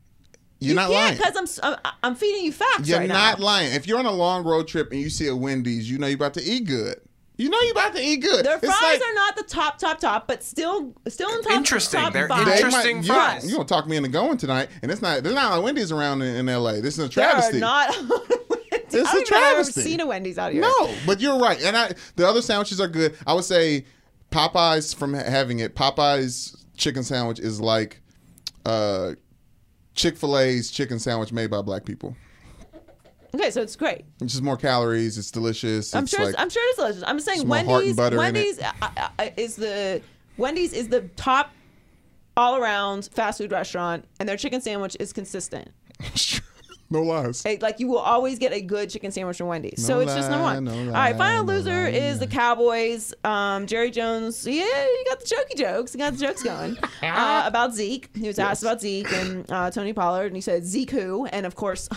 You're you not can't lying. because I'm, s- I'm I'm feeding you facts You're right not now. lying. If you're on a long road trip and you see a Wendy's, you know you're about to eat good. You know you're about to eat good. Their It's fries like- are not the top, top, top, but still, still in top. Interesting. Top They're five. They interesting might- fries. You, you gonna talk me into going tonight? And it's not. There's not a Wendy's around in, in L.A. This is a travesty. There are not. It's I a don't even know I've ever seen a Wendy's out here. No, but you're right. And I, the other sandwiches are good. I would say Popeyes from having it. Popeyes chicken sandwich is like uh, Chick Fil A's chicken sandwich made by black people. Okay, so it's great. It's just more calories. It's delicious. I'm it's sure. like it's, I'm sure it's delicious. I'm saying Wendy's. Wendy's uh, uh, uh, is the Wendy's is the top all around fast food restaurant, and their chicken sandwich is consistent. no lies. It- like you will always get a good chicken sandwich from Wendy's. so No it's just number one. no All lie, right, final no loser lie, is the Cowboys. Um, Jerry Jones. Yeah, you got the jokey jokes. You got the jokes going uh, about Zeke. He was asked about Zeke and uh, Tony Pollard, and he said Zeke who, and of course.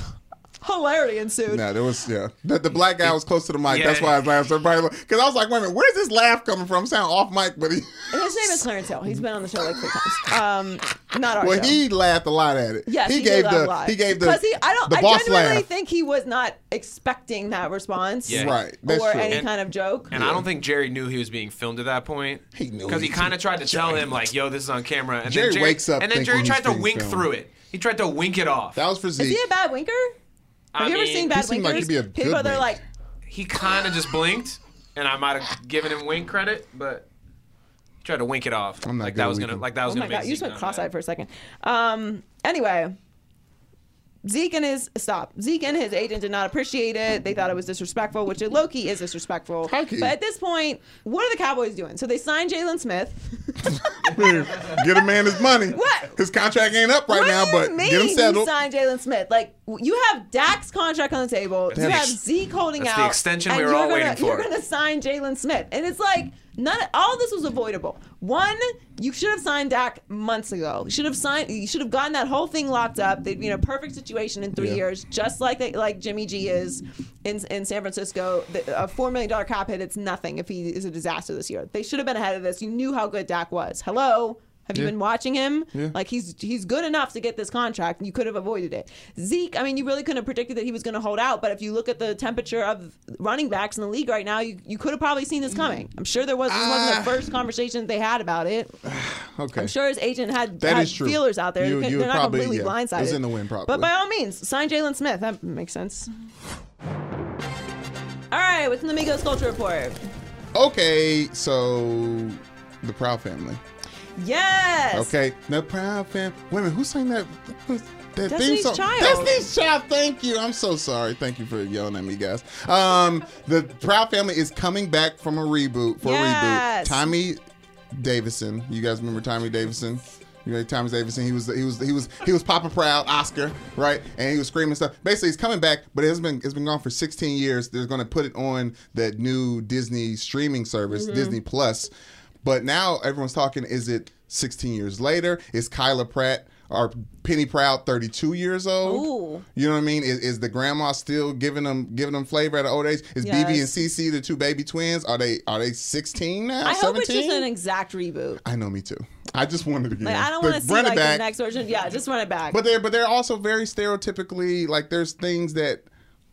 Hilarity ensued. Nah, there was yeah. The, the black guy was close to the mic. Yeah. That's why I was laughing. So everybody, because I was like, wait a minute, where's this laugh coming from? Sound off mic, but he, And His name is Clarence Hill. He's been on the show like three times. Um, not our well, show. he laughed a lot at it. Yes, he, he, gave did the laugh live. he gave the because he I don't I genuinely laugh. think he was not expecting that response. Yeah. Right, that's or true. any And- kind of joke. And I don't think Jerry knew he was being filmed at that point. He knew because he he- kind of tried to tell him like, "Yo, this is on camera." And Jerry then Jerry wakes up and then Jerry tried to wink filmed. through it. He tried to wink it off. That was for Zeke. Is Zeke. he a bad winker? Have I you ever seen bad he seemed like winkers? he'd be a People they're wink. like, he kind of just blinked, and I might have given him wink credit, but he tried to wink it off. I'm not like good that at was gonna winking. like that was oh gonna make god, you just went not cross-eyed for a second. Um. Anyway. Zeke and his stop. Zeke and his agent did not appreciate it. They thought it was disrespectful, which it low key is disrespectful. High. But at this point, what are the Cowboys doing? So they signed Jaylon Smith. get a man his money. What? His contract ain't up right what now, but mean get him you settled. signed Jaylon Smith? Like you have Dak's contract on the table. you have ex- Zeke holding that's out. the extension we were you're all gonna, waiting You're going to sign Jaylon Smith, and it's like none. All this was avoidable. One, you should have signed Dak months ago. You should have signed. You should have gotten that whole thing locked up. They'd be in a perfect situation in three Yeah. years, just like they, like Jimmy G is in in San Francisco. The, a four million dollar cap hit. It's nothing if he is a disaster this year. They should have been ahead of this. You knew how good Dak was. Hello. Have you Yeah. been watching him? Yeah. Like he's he's good enough to get this contract. You could have avoided it. Zeke, I mean, you really couldn't have predicted that he was going to hold out. But if you look at the temperature of running backs in the league right now, you, you could have probably seen this coming. I'm sure there was. This wasn't Ah. the first conversation they had about it. Okay. I'm sure his agent had, That had feelers out there. You- They're not probably- completely yeah. blindsided. It's in the wind, probably. But by all means, sign Jaylon Smith. That makes sense. All right, what's in the Migos Culture Report? Okay, so the Proud Family. Yes. Okay, the Proud Family. Wait a minute, who sang that? That theme Destiny's song? Child. Destiny's Child. Thank you. I'm so sorry. Thank you for yelling at me, guys. Um, the Proud Family is coming back from a reboot for Yes. a reboot. Tommy Davidson. You guys remember Tommy Davidson? You know Thomas Davidson. He was he was he was he was Papa Proud Oscar, right? And he was screaming stuff. Basically, he's coming back, but it's been it's been gone for 16 years. They're going to put it on that new Disney streaming service, Disney Plus. But now everyone's talking: Is it 16 years later? Is Kyla Pratt or Penny Proud 32 years old? Ooh. You know what I mean? Is, is the grandma still giving them giving them flavor at an old age? Is BB and CC the two baby twins? Are they are they 16 now? I hope it's just an exact reboot. I know, me too. I just wanted to get. Like I don't want to see like the next version. Yeah, just run it back. But they're but they're also very stereotypically like there's things that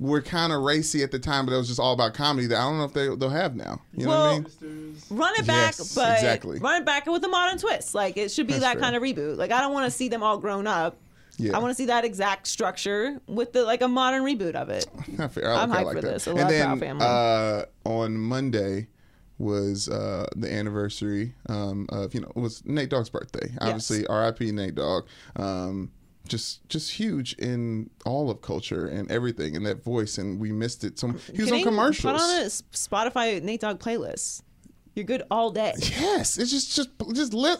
were kind of racy at the time, but it was just all about comedy that I don't know if they they'll have now. You know what I Well, mean? run it back, Yes, but exactly. run it back with a modern twist. Like it should be That's that fair. kind of reboot. Like I don't want to see them all grown up. Yeah. I want to see that exact structure with the like a modern reboot of it. Not fair. I I hyped like for that. this. I and love then Family. uh, on Monday was uh, the anniversary um, of you know it was Nate Dogg's birthday. Obviously, R.I.P. Nate Dogg. Um, just just huge in all of culture and everything and that voice and we missed it. so he was Can on commercials. Put on a Spotify Nate Dogg playlist. You're good all day. Yes, it's just just just lit.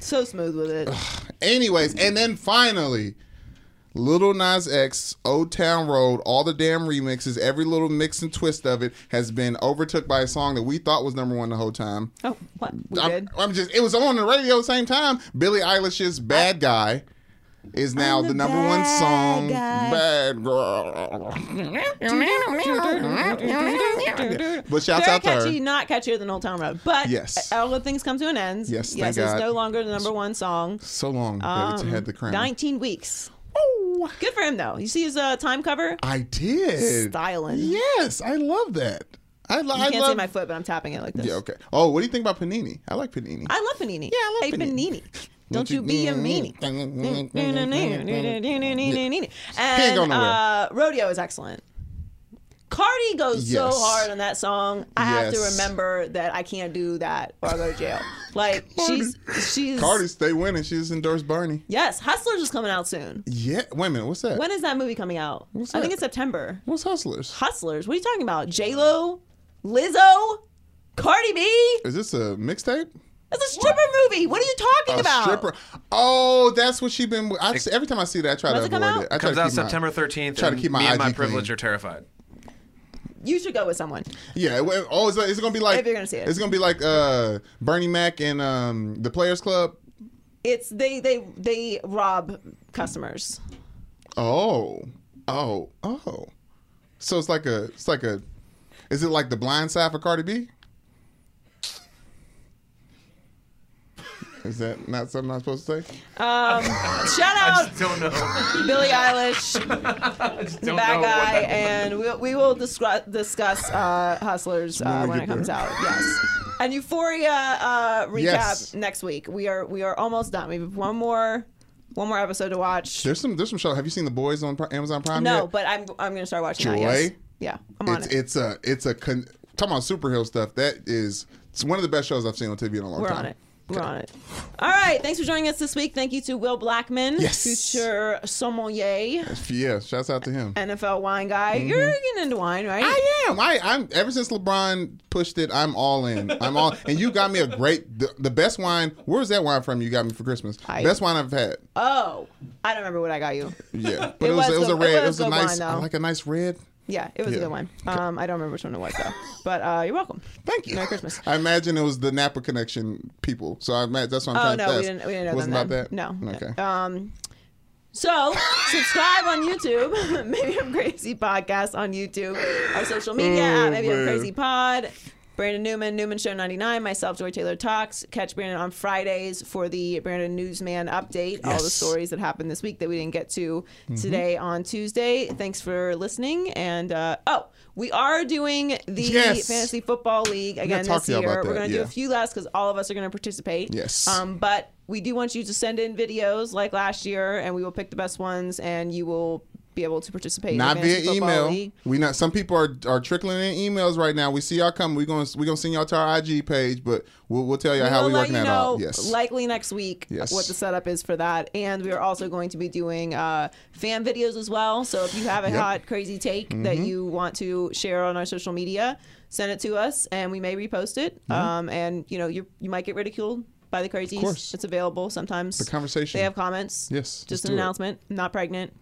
So smooth with it. Anyways, and then finally, Little Nas X, Old Town Road, all the damn remixes, every little mix and twist of it has been overtook by a song that we thought was number one the whole time. Oh, what? We I'm, did. I'm just it was on the radio at the same time. Billie Eilish's Bad Guy is now the, the number one song. guy. Bad girl. But shouts Very out to her. catchy, not catchier than Old Town Road. But Yes. all good things come to an end. Yes, yes, it's God. no longer the number one song. So long that it's Um, had the crown. 19 weeks. Good for him though. You see his uh, time cover? I did. Styling. Yes, I love that. I, lo- You I can't love. see my foot, but I'm tapping it like this. yeah, okay. Oh, what do you think about Panini? I like Panini. I love Panini. Yeah, I love hey, Panini. Panini. Don't you be a meanie. Can't And go nowhere. uh, Rodeo is excellent. Cardi goes so hard on that song. I have to remember that I can't do that or I go to jail. Like she's she's Cardi stay winning. She just endorsed Bernie. Yes, Hustlers is coming out soon. Yeah. Wait a minute. What's that? When is that movie coming out? What's I think it's September. What's Hustlers? Hustlers. What are you talking about? J Lo, Lizzo, Cardi B. Is this a mixtape? It's a stripper movie. What are you talking A about? stripper. Oh, that's what she been. I, every time I see that, I try When's to it avoid out? it. I try Comes to out September 13th. try to keep my me and my IG privilege clean. are terrified. You should go with someone. Yeah. Oh, is it, is gonna be like? If you're gonna see it. It's gonna be like uh, Bernie Mac and um, the Players Club. It's they they they rob customers. Oh, oh, oh. So it's like a, it's like a, is it like the blind side for Cardi B? Is that not something I'm supposed to say? Um, shout out Don't know. Billie Eilish, don't bad know what guy, that and we, we will discuss discuss uh, Hustlers uh, When when it comes there. out. Yes, and Euphoria uh, recap Yes. next week. We are we are almost done. We have one more one more episode to watch. There's some, there's some show. Have you seen The Boys on Amazon Prime no, yet? but I'm I'm gonna start watching that. Yes. Yeah, I'm on it's it. it's a it's a con- talking about superhero stuff. That is it's one of the best shows I've seen on TV in a long We're time. on it. We're on it. All right. Thanks for joining us this week. Thank you to Will Blackmon, Yes. future sommelier, Yeah, shouts out to him. NFL wine guy. Mm-hmm. You're getting into wine, right? I am. I, I'm. Ever since LeBron pushed it, I'm all in. I'm all. And you got me a great, the, the best wine. Where's that wine from? You got me for Christmas. I- best wine I've had. oh, I don't remember what I got you. Yeah, but It it, was, was it was a good- it red. It was was, a good nice. wine, though. Like a nice red. Yeah, it was Yeah. a good one. Um, I don't remember which one it was though. But uh, you're welcome. Thank you. Merry Christmas. I imagine it was the Napa Connection people. So I imagine that's what I'm Oh trying to no, we ask. didn't. We didn't know Wasn't them about then. that. No. Okay. Um. So subscribe on YouTube. Maybe I'm crazy podcast on YouTube. Our social media Oh, at Maybe I'm man. Crazy Pod. Brandon Newman, Newman Show 99, myself, Joy Taylor Talks. Catch Brandon on Fridays for the Brandon Newsman update, all the Mm-hmm. stories that happened this week that we didn't get to today on Tuesday. Thanks for listening. And uh, oh, we are doing the Yes. Fantasy Football League again this year. We're going to do a few less because all of us are going to participate. Yes. Um, but we do want you to send in videos like last year, and we will pick the best ones, and you will be able to participate. Not in the via email. League. We not. Some people are are trickling in emails right now. We see y'all coming. We gonna we gonna send y'all to our IG page, but we'll we'll tell you We how we working that know out. Yes. likely next week Yes. what the setup is for that, and we are also going to be doing uh, fan videos as well. So if you have a Yep. Mm-hmm. hot, crazy take that you want to share on our social media, send it to us, and we may repost it. Um, and you know you you might get ridiculed by the crazies. Mm-hmm. course. It's available sometimes. The conversation. They have comments. Yes, Just an it. announcement. I'm not pregnant.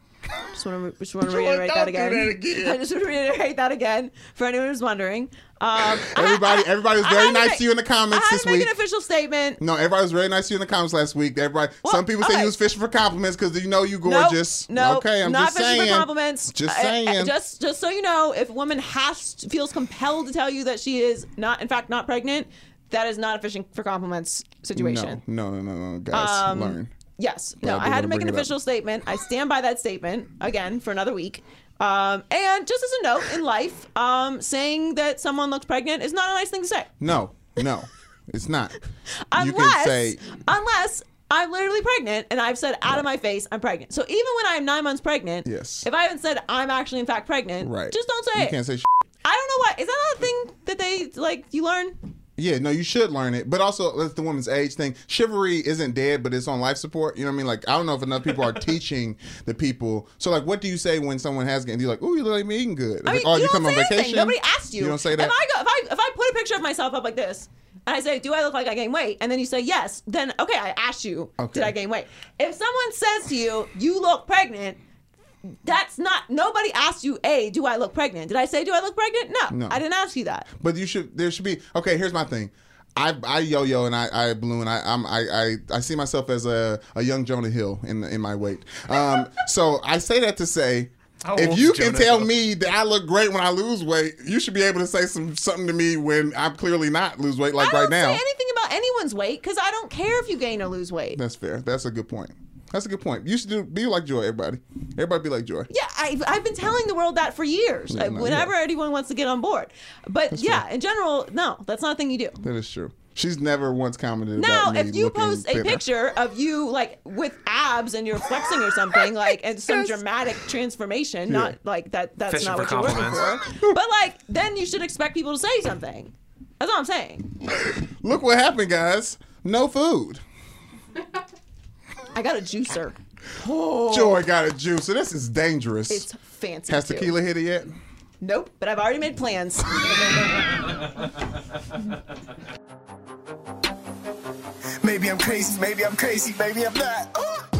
Just want to just want to reiterate that again. that again. I just want to reiterate that again for anyone who's wondering. Um, Everybody, everybody was very to nice make- to you in the I comments had this to make week. an official statement. No, everybody was very nice to you in the comments last week. Everybody, Well, some people say okay. you was fishing for compliments because you know you Nope, gorgeous. No, okay, I'm not just fishing saying. for compliments. Just Uh, uh, saying. just, just so you know, if a woman has feels compelled to tell you that she is not, in fact, not pregnant, that is not a fishing for compliments situation. no, no, no, no, no, guys, Um, learn. Yes. No, I had wanna make an it up. official statement. I stand by that statement again for another week. Um, and just as a note in life, um, saying that someone looks pregnant is not a nice thing to say. No, no, it's not. you Unless, can say unless I'm literally pregnant and I've said out of my face I'm pregnant. So even when I'm nine months pregnant, Yes. if I haven't said I'm actually in fact pregnant, right. just don't say You it. can't say. I don't know what is that not a thing that they like you learn. Yeah, no, you should learn it. But also, that's the woman's age thing. Chivalry isn't dead, but it's on life support. You know what I mean? Like, I don't know if enough people are teaching the people. So, like, what do you say when someone has gained? You're like, oh, you look like me eating good. I mean, oh, you, don't come on anything. vacation? Nobody asked you. You don't say that? If I go, if I if I put a picture of myself up like this, and I say, "Do I look like I gained weight?" and then you say yes, then okay, I asked you, Okay. "Did I gain weight?" If someone says to you, "You look pregnant," that's not. Nobody asked you, "A, do I look pregnant?" Did I say, "Do I look pregnant?" No, No. I didn't ask you that. But you should. There should be. Okay, here's my thing. I, I yo-yo and I, I balloon. I, I'm, I, I, I see myself as a, a young Jonah Hill in in my weight. Um, so I say that to say, How if old's you can Jonah tell Hill? me that I look great when I lose weight, you should be able to say some something to me when I'm clearly not lose weight like I right don't now. say anything about anyone's weight because I don't care if you gain or lose weight. That's fair. That's a good point. That's a good point. You should do be like Joy, everybody. Everybody be like Joy. Yeah, I, I've been telling the world that for years. Yeah, no, whenever yeah. anyone wants to get on board, but yeah, in general, no, that's not a thing you do. That is true. She's never once commented Now, about me if you looking post a thinner. picture of you like with abs and you're flexing or something, like and some dramatic transformation, not like that that's Fishing not what you're looking for. But like then you should expect people to say something. That's all I'm saying. Look what happened, guys. No food. I got a juicer. Joy got a juicer. This is dangerous. It's fancy. Has too. tequila hit it yet? Nope, but I've already made plans. Maybe I'm crazy, maybe I'm crazy, maybe I'm not. Uh.